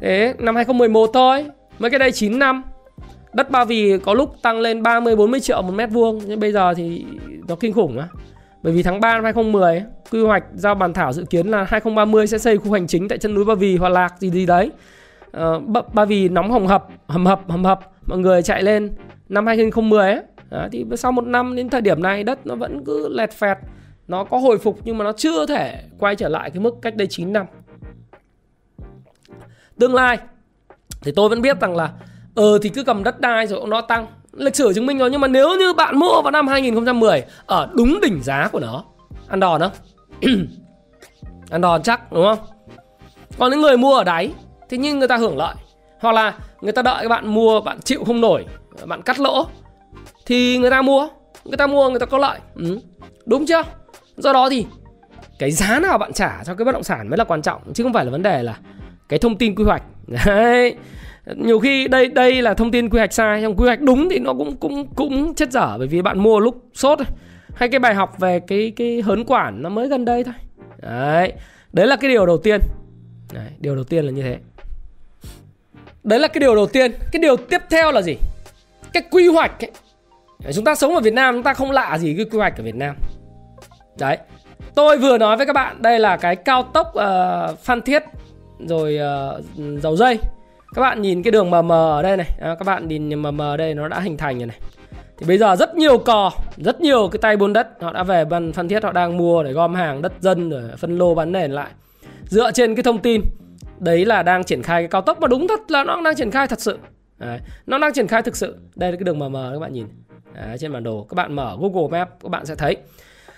Thế năm 2011 thôi mấy cái đây 9 năm đất Ba Vì có lúc tăng lên 30 40 triệu một mét vuông nhưng bây giờ thì nó kinh khủng á. Bởi vì tháng 3 năm 2010 quy hoạch giao bàn thảo dự kiến là 2030 sẽ xây khu hành chính tại chân núi Ba Vì Hòa Lạc gì gì đấy. Uh, Ba Vì nóng hồng hập hầm hập hầm hập mọi người chạy lên. Năm 2010 ấy đó, thì sau một năm đến thời điểm này đất nó vẫn cứ lẹt phẹt. Nó có hồi phục nhưng mà nó chưa thể quay trở lại cái mức cách đây 9 năm. Tương lai thì tôi vẫn biết rằng là ờ thì cứ cầm đất đai rồi nó tăng. Lịch sử chứng minh rồi nhưng mà nếu như bạn mua vào năm 2010 ở đúng đỉnh giá của nó, ăn đòn không ăn đòn chắc, đúng không? Còn những người mua ở đáy, thì nhưng người ta hưởng lợi, hoặc là người ta đợi các bạn mua, bạn chịu không nổi, bạn cắt lỗ, thì người ta mua. Người ta mua, người ta có lợi. Ừ. đúng chưa? Do đó thì cái giá nào bạn trả cho cái bất động sản mới là quan trọng, chứ không phải là vấn đề là cái thông tin quy hoạch. Đấy nhiều khi đây đây là thông tin quy hoạch sai trong quy hoạch đúng thì nó cũng cũng cũng chết dở bởi vì bạn mua lúc sốt hay cái bài học về cái cái hớn quản nó mới gần đây thôi. Đấy đấy là cái điều đầu tiên. Đấy, điều đầu tiên là như thế. Đấy là cái điều đầu tiên. Cái điều tiếp theo là gì? Cái quy hoạch ấy. chúng ta sống ở Việt Nam chúng ta không lạ gì cái quy hoạch ở Việt Nam. Đấy tôi vừa nói với các bạn đây là cái cao tốc uh, Phan Thiết rồi uh, dầu dây các bạn nhìn cái đường mờ mờ ở đây này. À, các bạn nhìn mờ mờ ở đây nó đã hình thành rồi này. Thì bây giờ rất nhiều cò rất nhiều cái tay buôn đất họ đã về ban phan thiết họ đang mua để gom hàng đất dân rồi phân lô bán nền lại. Dựa trên cái thông tin đấy là đang triển khai cái cao tốc và đúng thật là nó đang triển khai thật sự. Đấy, nó đang triển khai thực sự. Đây là cái đường mờ mờ các bạn nhìn. Đấy, trên bản đồ các bạn mở google map các bạn sẽ thấy.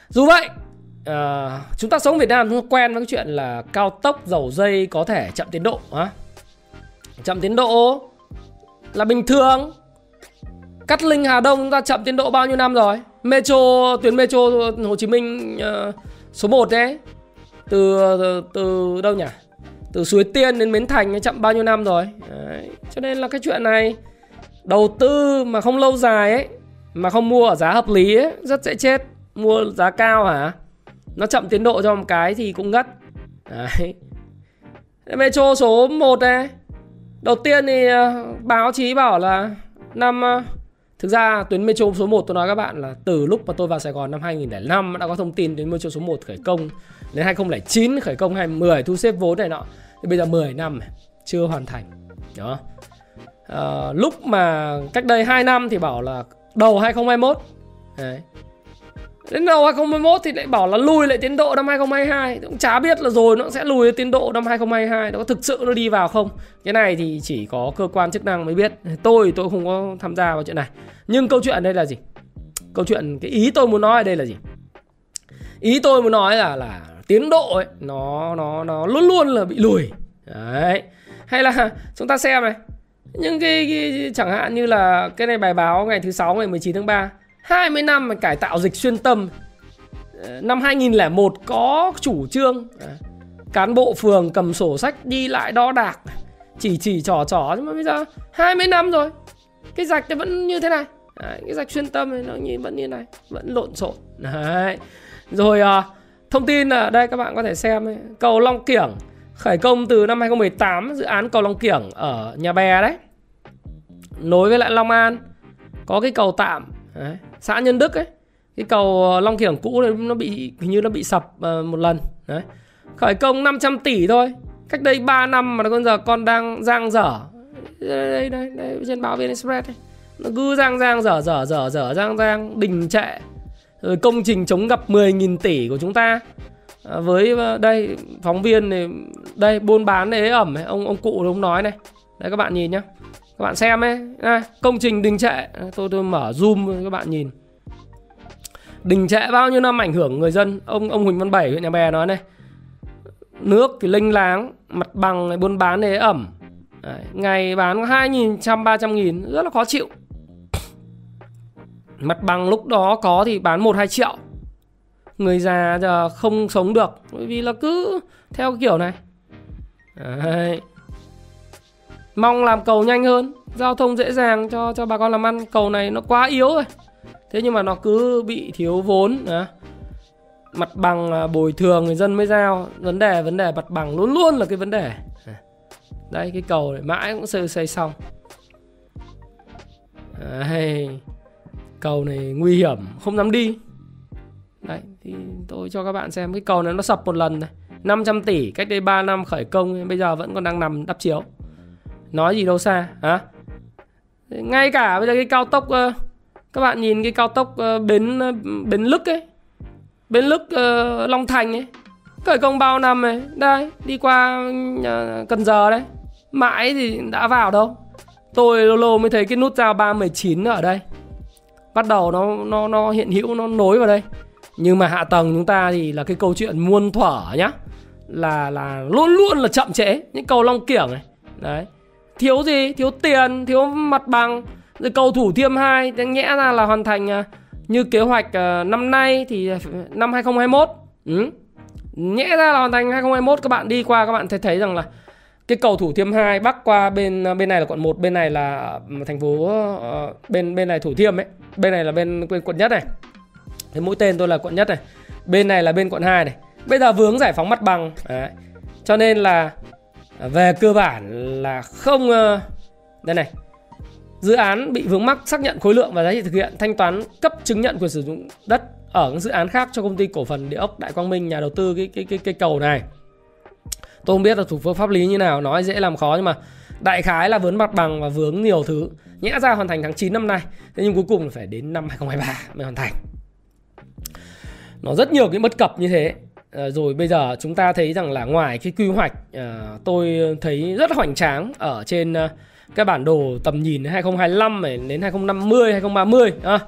Dù vậy uh, chúng ta sống Việt Nam chúng ta quen với cái chuyện là cao tốc dầu dây có thể chậm tiến độ á chậm tiến độ là bình thường. Cắt linh hà đông chúng ta chậm tiến độ bao nhiêu năm rồi? Metro tuyến metro hồ chí minh uh, số 1 đấy. Từ, từ từ đâu nhỉ? Từ suối tiên đến bến thành chậm bao nhiêu năm rồi? Đấy. cho nên là cái chuyện này đầu tư mà không lâu dài ấy mà không mua ở giá hợp lý ấy rất dễ chết. Mua giá cao hả? Nó chậm tiến độ cho một cái thì cũng ngất. Đấy. Metro số 1 này. Đầu tiên thì ờ, báo chí bảo là năm ờ, Thực ra tuyến metro số 1 tôi nói các bạn là từ lúc mà tôi vào Sài Gòn năm 2005 đã có thông tin tuyến metro số 1 khởi công đến 2009 khởi công 2010 thu xếp vốn này nọ. Thì bây giờ 10 năm chưa hoàn thành. Đó. À, lúc mà cách đây 2 năm thì bảo là đầu 2021. Đấy. Đến đầu 2021 thì lại bảo là lùi lại tiến độ năm 2022 Cũng chả biết là rồi nó sẽ lùi tiến độ năm 2022 Nó có thực sự nó đi vào không? Cái này thì chỉ có cơ quan chức năng mới biết. Tôi tôi không có tham gia vào chuyện này. Nhưng câu chuyện đây là gì? Câu chuyện cái ý tôi muốn nói ở đây là gì? Ý tôi muốn nói là là tiến độ ấy nó nó nó luôn luôn là bị lùi. Đấy. Hay là chúng ta xem này. Những cái, cái chẳng hạn như là cái này bài báo ngày thứ sáu ngày 19 tháng 3 20 năm mà cải tạo dịch xuyên tâm ờ, Năm 2001 có chủ trương ờ, Cán bộ phường cầm sổ sách đi lại đo đạc Chỉ chỉ trò trò Nhưng mà bây giờ 20 năm rồi Cái rạch nó vẫn như thế này Đấy, Cái rạch xuyên tâm này nó như, vẫn như này Vẫn lộn xộn Đấy. Rồi à, thông tin ở đây các bạn có thể xem ấy. Cầu Long Kiểng Khởi công từ năm 2018 Dự án cầu Long Kiểng ở nhà bè đấy Nối với lại Long An Có cái cầu tạm Đấy xã Nhân Đức ấy cái cầu ờ, Long Kiểng cũ này nó bị hình như nó bị sập ờ, một lần. Đấy. Khởi công 500 tỷ thôi cách đây 3 năm mà con giờ con đang giang dở. Đây đây đây, đây trên báo VN Express ấy. nó cứ giang giang dở dở dở dở giang giang đình trệ. Rồi công trình chống ngập 10.000 tỷ của chúng ta. À, với ờ, đây phóng viên này đây buôn bán này ế ẩm ấy. ông ông cụ ông nói này. Đấy các bạn nhìn nhá các bạn xem ấy. Này, công trình đình trệ. Tôi tôi mở zoom các bạn nhìn. Đình trệ bao nhiêu năm ảnh hưởng người dân? Ông ông Huỳnh Văn Bảy huyện Nhà Bè nói này. Nước thì linh láng mặt bằng buôn bán ế ẩm. Đấy, ngày bán có hai nghìn trăm ba trăm nghìn rất là khó chịu. Mặt bằng lúc đó có thì bán một hai triệu. Người già giờ không sống được bởi vì là cứ theo kiểu này. Đấy mong làm cầu nhanh hơn, giao thông dễ dàng cho cho bà con làm ăn. Cầu này nó quá yếu rồi. Thế nhưng mà nó cứ bị thiếu vốn à. mặt bằng à, bồi thường người dân mới giao. Vấn đề vấn đề mặt bằng luôn luôn là cái vấn đề. À. Đây cái cầu này mãi cũng xây xây xong. Đấy. cầu này nguy hiểm, không dám đi. Đấy, thì tôi cho các bạn xem cái cầu này nó sập một lần này. 500 tỷ, cách đây 3 năm khởi công, bây giờ vẫn còn đang nằm đắp chiếu nói gì đâu xa hả? Ngay cả bây giờ cái cao tốc uh, các bạn nhìn cái cao tốc uh, bến uh, bến lức ấy bến lức uh, long thành ấy khởi công bao năm này đây đi qua uh, cần giờ đấy mãi thì đã vào đâu? Tôi lâu lâu mới thấy cái nút giao 319 ở đây. Bắt đầu nó nó nó hiện hữu nó nối vào đây. Nhưng mà hạ tầng chúng ta thì là cái câu chuyện muôn thuở nhá. Là là luôn luôn là chậm trễ. Những cầu long kiểng này. Đấy thiếu gì? Thiếu tiền thiếu mặt bằng. Rồi cầu thủ thiêm Hai nhẽ ra là hoàn thành à, như kế hoạch à, năm nay thì năm 2021 ừ. nhẽ ra là hoàn thành 2021 các bạn đi qua các bạn thấy thấy rằng là cái cầu thủ thiêm Hai bắc qua bên à, bên này là quận 1 bên này là ừ, thành phố ờ, bên bên này thủ thiêm ấy. Bên này là bên, bên quận nhất này. Cái mũi tên tôi là quận nhất này. Bên này là bên quận 2 này. Bây giờ vướng giải phóng mặt bằng. Đấy. cho nên là về cơ bản là không ờ, đây này. Dự án bị vướng mắc xác nhận khối lượng và giá trị thực hiện thanh toán cấp chứng nhận quyền sử dụng đất ở các dự án khác cho công ty cổ phần địa ốc Đại Quang Minh, nhà đầu tư cái cái cái cái cầu này. Tôi không biết là thủ phương pháp lý như nào, nói dễ làm khó nhưng mà đại khái là vướng mặt bằng và vướng nhiều thứ. Nhẽ ra hoàn thành tháng 9 năm nay, thế nhưng cuối cùng phải đến năm 2023 mới hoàn thành. Nó rất nhiều cái bất cập như thế à, rồi bây giờ chúng ta thấy rằng là ngoài cái quy hoạch à, tôi thấy rất hoành tráng ở trên à, cái bản đồ tầm nhìn 2025 này đến 2050 2030 à,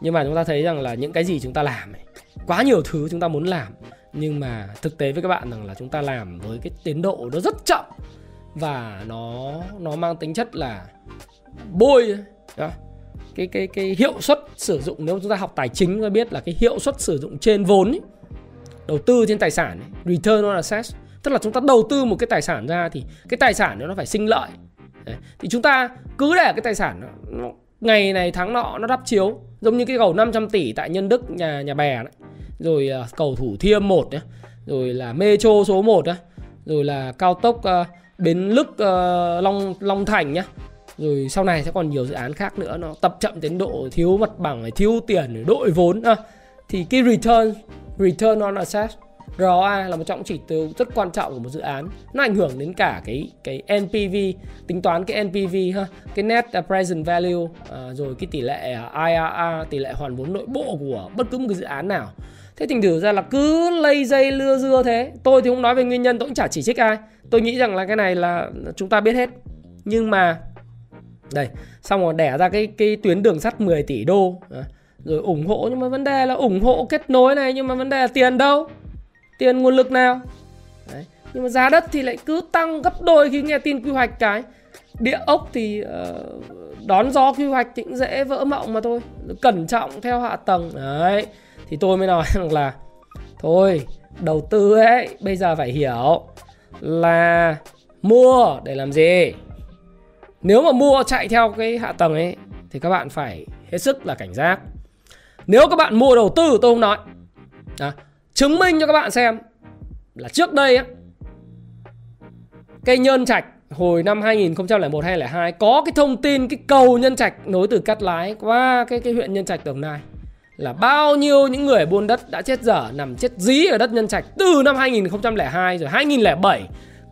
nhưng mà chúng ta thấy rằng là những cái gì chúng ta làm này, quá nhiều thứ chúng ta muốn làm nhưng mà thực tế với các bạn rằng là chúng ta làm với cái tiến độ nó rất chậm và nó nó mang tính chất là bôi à, cái cái cái hiệu suất sử dụng. Nếu chúng ta học tài chính chúng ta biết là cái hiệu suất sử dụng trên vốn ấy, đầu tư trên tài sản ấy, return on assets. Tức là chúng ta đầu tư một cái tài sản ra thì cái tài sản đó nó phải sinh lợi. Đấy. thì chúng ta cứ để cái tài sản nó, nó ngày này tháng nọ nó đắp chiếu giống như cái cầu 500 tỷ tại Nhân Đức nhà nhà bè đấy. Rồi uh, cầu Thủ Thiêm 1 nhé rồi là Metro số 1 đấy rồi là cao tốc uh, Bến Lức uh, Long Long Thành nhá. Rồi sau này sẽ còn nhiều dự án khác nữa nó tập chậm tiến độ thiếu mặt bằng thiếu tiền đội vốn à, thì cái return return on asset ROA là một trong chỉ tiêu rất quan trọng của một dự án. Nó ảnh hưởng đến cả cái cái NPV tính toán cái NPV ha cái net present value à, rồi cái tỷ lệ à, IRR tỷ lệ hoàn vốn nội bộ của bất cứ một cái dự án nào. Thế thành thử ra là cứ lây dây lưa dưa thế. Tôi thì không nói về nguyên nhân tôi cũng chả chỉ trích ai. Tôi nghĩ rằng là cái này là chúng ta biết hết. Nhưng mà đây xong rồi đẻ ra cái cái tuyến đường sắt 10 tỷ đô à, rồi ủng hộ nhưng mà vấn đề là ủng hộ kết nối này nhưng mà vấn đề là tiền đâu? Tiền nguồn lực nào? Đấy. nhưng mà giá đất thì lại cứ tăng gấp đôi khi nghe tin quy hoạch cái. Địa ốc thì uh, đón gió quy hoạch thì cũng dễ vỡ mộng mà thôi. Cẩn trọng theo hạ tầng. Đấy thì tôi mới nói rằng là thôi đầu tư ấy bây giờ phải hiểu là mua để làm gì. Nếu mà mua chạy theo cái hạ tầng ấy thì các bạn phải hết sức là cảnh giác nếu các bạn mua đầu tư tôi không nói. À, chứng minh cho các bạn xem là trước đây á cây nhân trạch hồi năm 2001 2002 có cái thông tin cái cầu nhân trạch nối từ Cát Lái qua cái cái huyện Nhân Trạch Đồng Nai là bao nhiêu những người buôn đất đã chết dở nằm chết dí ở đất Nhân Trạch từ năm 2002 rồi 2007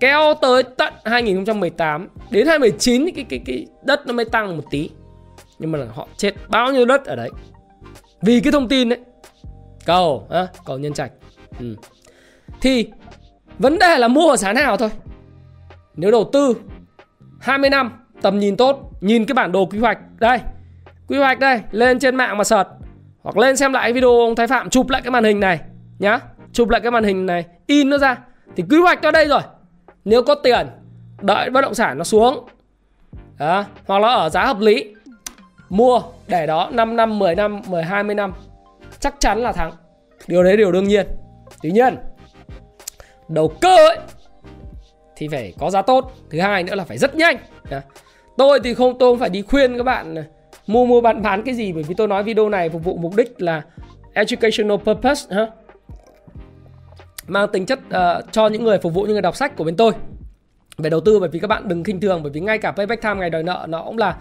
kéo tới tận 2018 đến 2019 cái cái cái đất nó mới tăng một tí. Nhưng mà họ chết bao nhiêu đất ở đấy vì cái thông tin đấy cầu à, cầu nhân trạch ừ. thì vấn đề là mua ở giá nào thôi nếu đầu tư 20 năm tầm nhìn tốt nhìn cái bản đồ quy hoạch đây quy hoạch đây lên trên mạng mà sợt hoặc lên xem lại video ông Thái Phạm chụp lại cái màn hình này nhá chụp lại cái màn hình này in nó ra thì quy hoạch ở đây rồi nếu có tiền đợi bất động sản nó xuống đó, hoặc là ở giá hợp lý mua để đó 5 năm 10 năm 10 20 năm. Chắc chắn là thắng. Điều đấy điều đương nhiên. Tuy nhiên đầu cơ ấy thì phải có giá tốt. Thứ hai nữa là phải rất nhanh. Tôi thì không tôi không phải đi khuyên các bạn à, mua mua bán bán cái gì. Bởi vì tôi nói video này phục vụ mục đích là educational purpose ha mang tính chất uh, cho những người phục vụ những người đọc sách của bên tôi. Về đầu tư bởi vì các bạn đừng khinh thường. Bởi vì ngay cả payback time ngày đòi nợ nó cũng là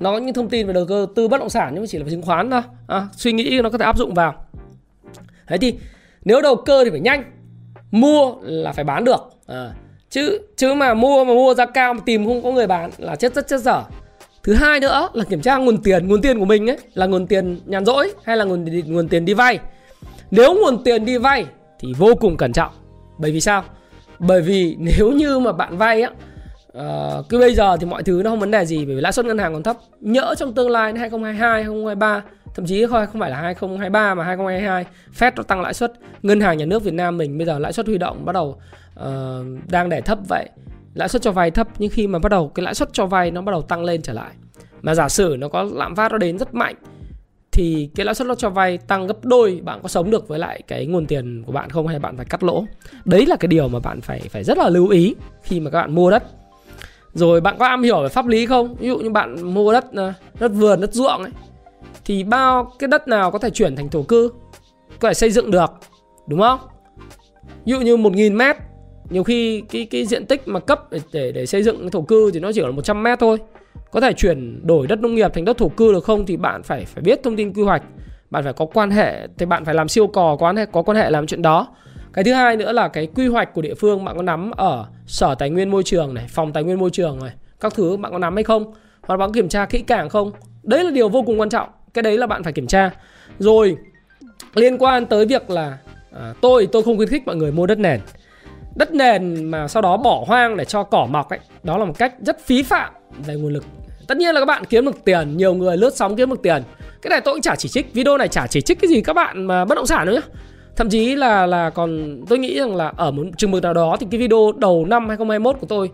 nó có những thông tin về đầu tư bất động sản nhưng mà chỉ là chứng khoán thôi. À, suy nghĩ nó có thể áp dụng vào. Thế thì nếu đầu cơ thì phải nhanh. Mua là phải bán được. À, chứ chứ mà mua mà mua giá cao mà tìm không có người bán là chết rất chết dở. Thứ hai nữa là kiểm tra nguồn tiền. Nguồn tiền của mình ấy là nguồn tiền nhàn rỗi hay là nguồn nguồn tiền đi vay? Nếu nguồn tiền đi vay thì vô cùng cẩn trọng. Bởi vì sao? Bởi vì nếu như mà bạn vay á uh, cứ bây giờ thì mọi thứ nó không vấn đề gì bởi vì lãi suất ngân hàng còn thấp. Nhỡ trong tương lai 2022 2023 thậm chí không không phải là 2023 mà 2022 Fed nó tăng lãi suất ngân hàng nhà nước Việt Nam mình bây giờ lãi suất huy động bắt đầu uh, đang để thấp vậy. Lãi suất cho vay thấp nhưng khi mà bắt đầu cái lãi suất cho vay nó bắt đầu tăng lên trở lại. Mà giả sử nó có lạm phát nó đến rất mạnh thì cái lãi suất nó cho vay tăng gấp đôi bạn có sống được với lại cái nguồn tiền của bạn không hay bạn phải cắt lỗ? Đấy là cái điều mà bạn phải phải rất là lưu ý khi mà các bạn mua đất rồi bạn có am hiểu về pháp lý không? Ví dụ như bạn mua đất à, đất vườn đất ruộng ấy thì bao cái đất nào có thể chuyển thành thổ cư có thể xây dựng được đúng không? Ví dụ như 1.000 mét nhiều khi cái cái diện tích mà cấp để để, để xây dựng thổ cư thì nó chỉ là 100 mét thôi. Có thể chuyển đổi đất nông nghiệp thành đất thổ cư được không thì bạn phải phải biết thông tin quy hoạch bạn phải có quan hệ thì bạn phải làm siêu cò quan hệ có quan hệ làm chuyện đó cái thứ hai nữa là cái quy hoạch của địa phương bạn có nắm ở sở tài nguyên môi trường này phòng tài nguyên môi trường này các thứ bạn có nắm hay không? Hoặc bạn có kiểm tra kỹ càng không? Đấy là điều vô cùng quan trọng. Cái đấy là bạn phải kiểm tra. Rồi liên quan tới việc là à, tôi tôi không khuyến khích mọi người mua đất nền. Đất nền mà sau đó bỏ hoang để cho cỏ mọc ấy đó là một cách rất phí phạm về nguồn lực. Tất nhiên là các bạn kiếm được tiền nhiều người lướt sóng kiếm được tiền. Cái này tôi cũng chả chỉ trích video này chả chỉ trích cái gì các bạn mà bất động sản nữa nhá thậm chí là là còn tôi nghĩ rằng là ở một chừng mực nào đó thì cái video đầu năm 2021 của tôi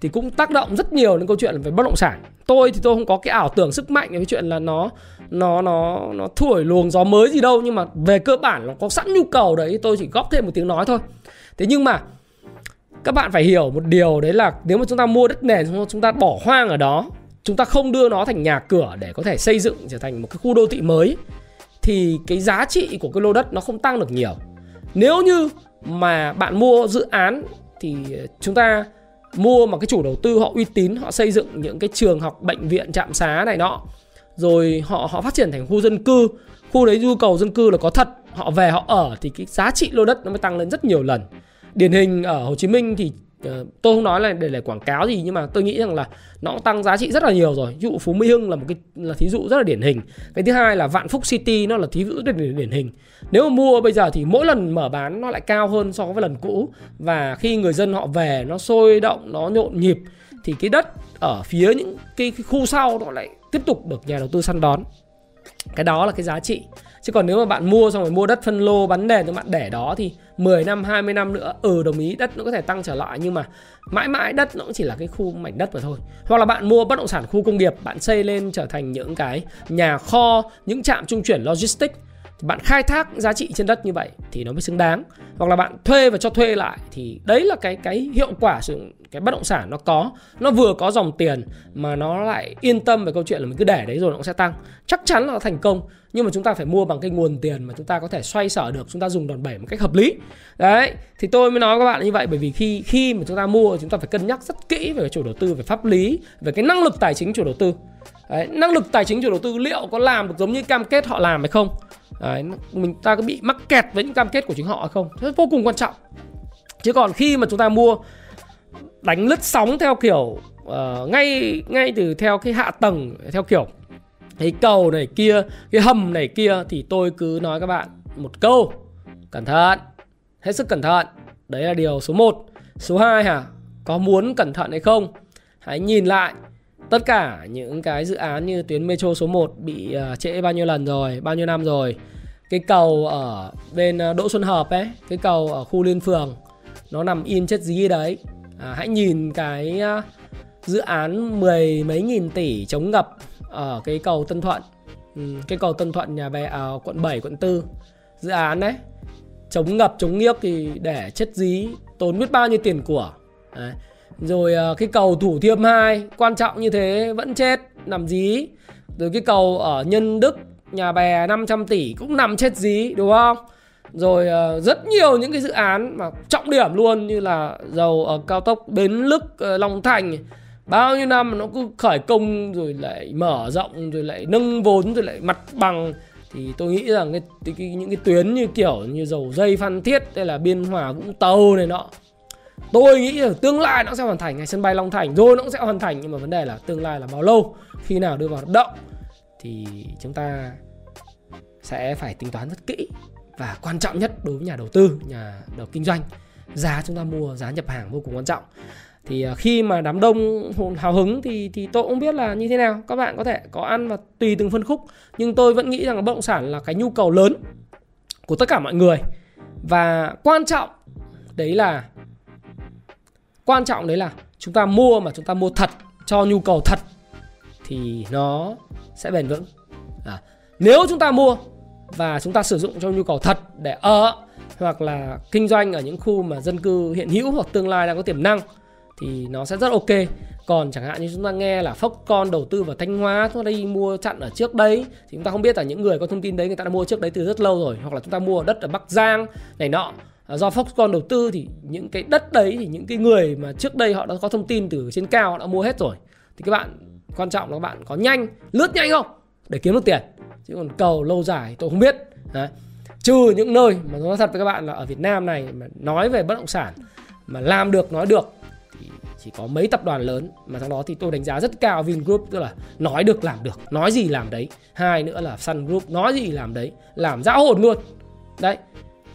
thì cũng tác động rất nhiều đến câu chuyện về bất động sản. Tôi thì tôi không có cái ảo tưởng sức mạnh về cái chuyện là nó nó nó nó thổi luồng gió mới gì đâu, nhưng mà về cơ bản nó có sẵn nhu cầu đấy, tôi chỉ góp thêm một tiếng nói thôi. Thế nhưng mà các bạn phải hiểu một điều đấy là nếu mà chúng ta mua đất nền chúng ta bỏ hoang ở đó, chúng ta không đưa nó thành nhà cửa để có thể xây dựng trở thành một cái khu đô thị mới thì cái giá trị của cái lô đất nó không tăng được nhiều. Nếu như mà bạn mua dự án thì chúng ta mua mà cái chủ đầu tư họ uy tín, họ xây dựng những cái trường học, bệnh viện, trạm xá này nọ, rồi họ họ phát triển thành khu dân cư, khu đấy nhu cầu dân cư là có thật, họ về, họ ở, thì cái giá trị lô đất nó mới tăng lên rất nhiều lần. Điển hình ở Hồ Chí Minh thì Ờ, tôi không nói là để để quảng cáo gì nhưng mà tôi nghĩ rằng là nó cũng tăng giá trị rất là nhiều rồi. Ví dụ Phú Mỹ Hưng là một cái là thí dụ rất là điển hình. Cái thứ hai là Vạn Phúc City nó là thí dụ rất là điển hình. Nếu mà mua bây giờ thì mỗi lần mở bán nó lại cao hơn so với lần cũ. Và khi người dân họ về nó sôi động nó nhộn nhịp thì cái đất ở phía những cái, cái khu sau nó lại tiếp tục được nhà đầu tư săn đón. Cái đó là cái giá trị. Chứ còn nếu mà bạn mua xong rồi mua đất phân lô bán nền cho bạn để đó thì 10 năm 20 năm nữa ừ đồng ý, đất nó có thể tăng trở lại, nhưng mà mãi mãi đất nó cũng chỉ là cái khu mảnh đất mà thôi. Hoặc là bạn mua bất động sản khu công nghiệp, bạn xây lên trở thành những cái nhà kho, những trạm trung chuyển logistics bạn khai thác giá trị trên đất như vậy thì nó mới xứng đáng. Hoặc là bạn thuê và cho thuê lại thì đấy là cái cái hiệu quả sử dụng cái bất động sản nó có. Nó vừa có dòng tiền mà nó lại yên tâm về câu chuyện là mình cứ để đấy rồi nó cũng sẽ tăng. Chắc chắn là nó thành công nhưng mà chúng ta phải mua bằng cái nguồn tiền mà chúng ta có thể xoay sở được chúng ta dùng đòn bẩy một cách hợp lý. Đấy thì tôi mới nói với các bạn như vậy bởi vì khi khi mà chúng ta mua chúng ta phải cân nhắc rất kỹ về chủ đầu tư về pháp lý về cái năng lực tài chính chủ đầu tư. Đấy, năng lực tài chính chủ đầu tư liệu có làm được giống như cam kết họ làm hay không? Đấy, mình ta có bị mắc kẹt với những cam kết của chính họ hay không? Rất vô cùng quan trọng. Chứ còn khi mà chúng ta mua đánh lướt sóng theo kiểu uh, ngay ngay từ theo cái hạ tầng theo kiểu cái cầu này kia cái hầm này kia thì tôi cứ nói các bạn một câu. Cẩn thận. Hết sức cẩn thận. Đấy là điều số 1 số 2 hả? Có muốn cẩn thận hay không? Hãy nhìn lại tất cả những cái dự án như tuyến metro số 1 bị uh, trễ bao nhiêu lần rồi bao nhiêu năm rồi. Cái cầu ở bên à, Đỗ Xuân Hợp ấy cái cầu ở khu Liên Phường nó nằm in chất dí đấy. À, hãy nhìn cái uh, dự án mười mấy nghìn tỷ chống ngập ở cái cầu Tân Thuận. Ừ, cái cầu Tân Thuận nhà bè ở uh, quận 7 quận 4 dự án đấy chống ngập chống nghiếc thì để chất dí tốn biết bao nhiêu tiền của. Đấy rồi ờ, cái cầu thủ thiêm 2 quan trọng như thế vẫn chết nằm dí rồi cái cầu ở nhân đức nhà bè 500 tỷ cũng nằm chết dí đúng không? Rồi ờ, rất nhiều những cái dự án mà trọng điểm luôn như là dầu ở cao tốc bến lức ờ, long thành. Bao nhiêu năm nó cứ khởi công rồi lại mở rộng rồi lại nâng vốn rồi lại mặt bằng. Thì tôi nghĩ rằng cái, cái, cái những cái tuyến như kiểu như dầu dây phan thiết hay là biên hòa vũng tàu này nọ tôi nghĩ là tương lai nó sẽ hoàn thành, ngày sân bay long thành rồi nó cũng sẽ hoàn thành. Nhưng mà vấn đề là tương lai là bao lâu? Khi nào đưa vào hoạt động? Thì chúng ta sẽ phải tính toán rất kỹ. Và quan trọng nhất đối với nhà đầu tư, nhà đầu kinh doanh, giá chúng ta mua, giá nhập hàng vô cùng quan trọng. Thì à, khi mà đám đông hào hứng thì thì tôi cũng biết là như thế nào. Các bạn có thể có ăn và tùy từng phân khúc. Nhưng tôi vẫn nghĩ rằng bất động sản là cái nhu cầu lớn của tất cả mọi người. Và quan trọng, đấy là quan trọng đấy là chúng ta mua mà chúng ta mua thật cho nhu cầu thật thì nó sẽ bền vững. À, nếu chúng ta mua và chúng ta sử dụng cho nhu cầu thật để ở hoặc là kinh doanh ở những khu mà dân cư hiện hữu hoặc tương lai đang có tiềm năng thì nó sẽ rất ok. Còn chẳng hạn như chúng ta nghe là phốc con đầu tư vào Thanh Hóa chúng ta đi mua chặn ở trước đấy thì chúng ta không biết là những người có thông tin đấy người ta đã mua trước đấy từ rất lâu rồi hoặc là chúng ta mua đất ở Bắc Giang này nọ. Ờ, do Foxconn đầu tư thì những cái đất đấy thì những cái người mà trước đây họ đã có thông tin từ trên cao họ đã mua hết rồi. Thì các bạn, quan trọng là các bạn có nhanh, lướt nhanh không? Để kiếm được tiền. Chứ còn cầu lâu dài tôi không biết. Đấy. trừ những nơi mà nói thật với các bạn là ở Việt Nam này mà nói về bất động sản mà làm được, nói được, thì chỉ có mấy tập đoàn lớn mà trong đó thì tôi đánh giá rất cao Vingroup, tức là nói được, làm được, nói gì làm đấy. Hai nữa là Sun Group, nói gì làm đấy, làm dã hồn luôn. Đấy.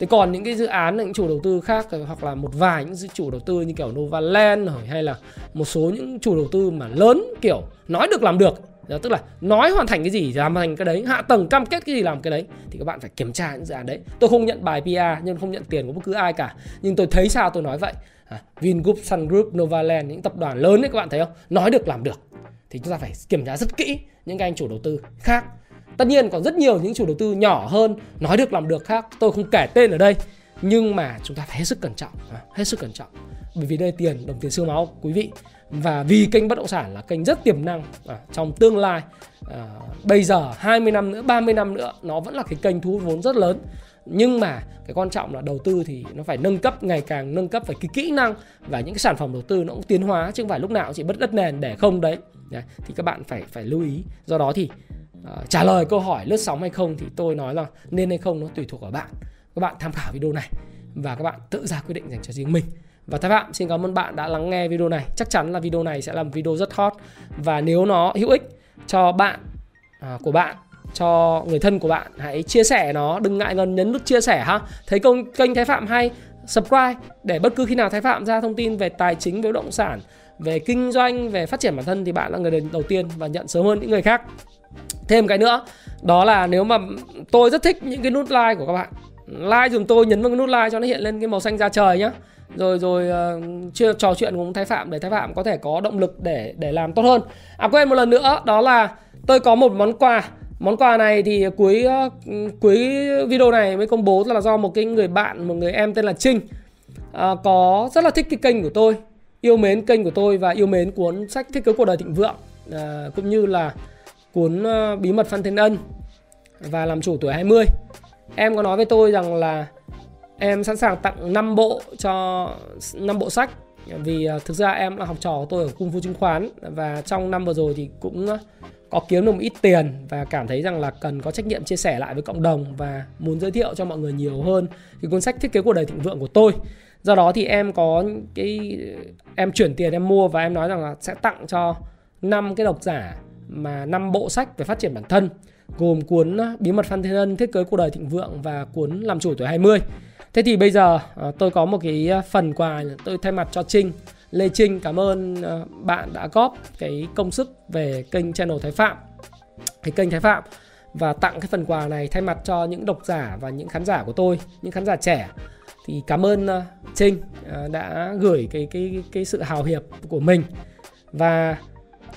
Thế còn những cái dự án những chủ đầu tư khác hoặc là một vài những chủ đầu tư như kiểu Novaland hay là một số những chủ đầu tư mà lớn kiểu nói được làm được đó, tức là nói hoàn thành cái gì làm thành cái đấy hạ tầng cam kết cái gì làm cái đấy thì các bạn phải kiểm tra những dự án đấy. Tôi không nhận bài PR nhưng không nhận tiền của bất cứ ai cả. Nhưng tôi thấy sao tôi nói vậy? À, Vingroup, Sun Group, Novaland những tập đoàn lớn đấy các bạn thấy không? Nói được làm được. Thì chúng ta phải kiểm tra rất kỹ những cái anh chủ đầu tư khác tất nhiên còn rất nhiều những chủ đầu tư nhỏ hơn nói được làm được khác tôi không kể tên ở đây. Nhưng mà chúng ta phải hết sức cẩn trọng à, hết sức cẩn trọng. Bởi vì đây tiền đồng tiền xương máu quý vị. Và vì kênh bất động sản là kênh rất tiềm năng à, trong tương lai à, bây giờ 20 năm nữa 30 năm nữa nó vẫn là cái kênh thu hút vốn rất lớn. Nhưng mà cái quan trọng là đầu tư thì nó phải nâng cấp ngày càng nâng cấp về cái kỹ năng và những cái sản phẩm đầu tư nó cũng tiến hóa chứ không phải lúc nào chỉ bất đất nền để không đấy, đấy thì các bạn phải phải lưu ý. Do đó thì uh, trả lời câu hỏi lướt sóng hay không thì tôi nói là nên hay không nó tùy thuộc vào bạn. Các bạn tham khảo video này và các bạn tự ra quyết định dành cho riêng mình. Và Thái Phạm xin cảm ơn bạn đã lắng nghe video này. Chắc chắn là video này sẽ là một video rất hot. Và nếu nó hữu ích cho bạn à, của bạn cho người thân của bạn hãy chia sẻ nó. Đừng ngại ngần nhấn nút chia sẻ ha. Thấy công kênh thái phạm hay subscribe để bất cứ khi nào thái phạm ra thông tin về tài chính về bất động sản về kinh doanh về phát triển bản thân thì bạn là người đầu tiên và nhận sớm hơn những người khác thêm cái nữa. Đó là nếu mà tôi rất thích những cái nút like của các bạn. Like dùm tôi nhấn vào cái nút like cho nó hiện lên cái màu xanh da trời nhá. Rồi rồi ờ, uh, chưa trò chuyện cùng thái phạm để thái phạm có thể có động lực để để làm tốt hơn. À quên một lần nữa đó là tôi có một món quà. Món quà này thì cuối ờ, cuối video này mới công bố là do một cái người bạn, một người em tên là Trinh uh, có rất là thích cái kênh của tôi, yêu mến kênh của tôi và yêu mến cuốn sách Thiết kế cuộc đời thịnh vượng uh, cũng như là cuốn ờ, Bí mật Phan Thiên Ân và làm chủ tuổi 20. Em có nói với tôi rằng là em sẵn sàng tặng 5 bộ cho 5 bộ sách vì ờ, thực ra em là học trò của tôi ở cung phu chứng khoán và trong năm vừa rồi thì cũng ờ, có kiếm được một ít tiền và cảm thấy rằng là cần có trách nhiệm chia sẻ lại với cộng đồng và muốn giới thiệu cho mọi người nhiều hơn cái cuốn sách thiết kế cuộc đời thịnh vượng của tôi do đó thì em có cái, em chuyển tiền em mua và em nói rằng là sẽ tặng cho năm cái độc giả mà năm bộ sách về phát triển bản thân, gồm cuốn ờ, bí mật phan thiên ân, thiết kế cuộc đời thịnh vượng và cuốn làm chủ tuổi 20 thế thì bây giờ ờ, tôi có một cái ờ, phần quà tôi thay mặt cho trinh. Lê Trinh, cảm ơn bạn đã góp cái công sức về kênh channel Thái Phạm, cái kênh Thái Phạm. Và tặng cái phần quà này thay mặt cho những độc giả và những khán giả của tôi, những khán giả trẻ. Thì cảm ơn Trinh đã gửi cái cái cái sự hào hiệp của mình. Và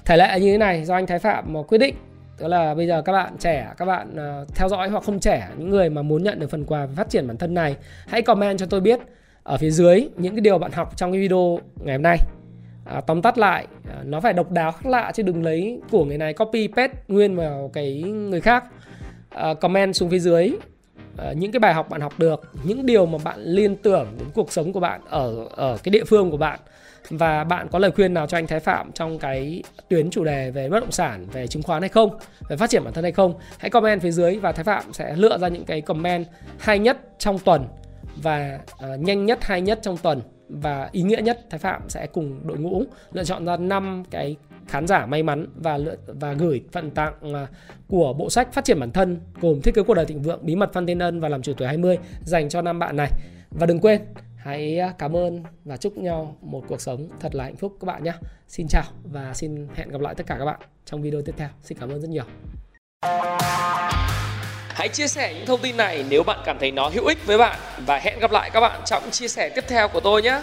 thể lệ như thế này do anh Thái Phạm ờ, quyết định. Đó là bây giờ các bạn trẻ các bạn uh, theo dõi hoặc không trẻ những người mà muốn nhận được phần quà về phát triển bản thân này hãy comment cho tôi biết ở phía dưới những cái điều bạn học trong cái video ngày hôm nay. À, tóm tắt lại à, nó phải độc đáo khác lạ chứ đừng lấy của người này copy paste nguyên vào cái người khác. À, comment xuống phía dưới à, những cái bài học bạn học được những điều mà bạn liên tưởng đến cuộc sống của bạn ở ở cái địa phương của bạn và bạn có lời khuyên nào cho anh Thái Phạm trong cái tuyến chủ đề về bất động sản, về chứng khoán hay không, về phát triển bản thân hay không? Hãy comment phía dưới và Thái Phạm sẽ lựa ra những cái comment hay nhất trong tuần và uh, nhanh nhất hay nhất trong tuần và ý nghĩa nhất Thái Phạm sẽ cùng đội ngũ lựa chọn ra 5 cái khán giả may mắn và lựa và gửi phần tặng ờ, của bộ sách phát triển bản thân gồm thiết kế cuộc đời thịnh vượng, bí mật Phan Tiên Ân và làm chủ tuổi 20 dành cho năm bạn này. Và đừng quên hãy à, cảm ơn và chúc nhau một cuộc sống thật là hạnh phúc các bạn nhé. Xin chào và xin hẹn gặp lại tất cả các bạn trong video tiếp theo. Xin cảm ơn rất nhiều. Hãy chia sẻ những thông tin này nếu bạn cảm thấy nó hữu ích với bạn và hẹn gặp lại các bạn trong chia sẻ tiếp theo của tôi nhé.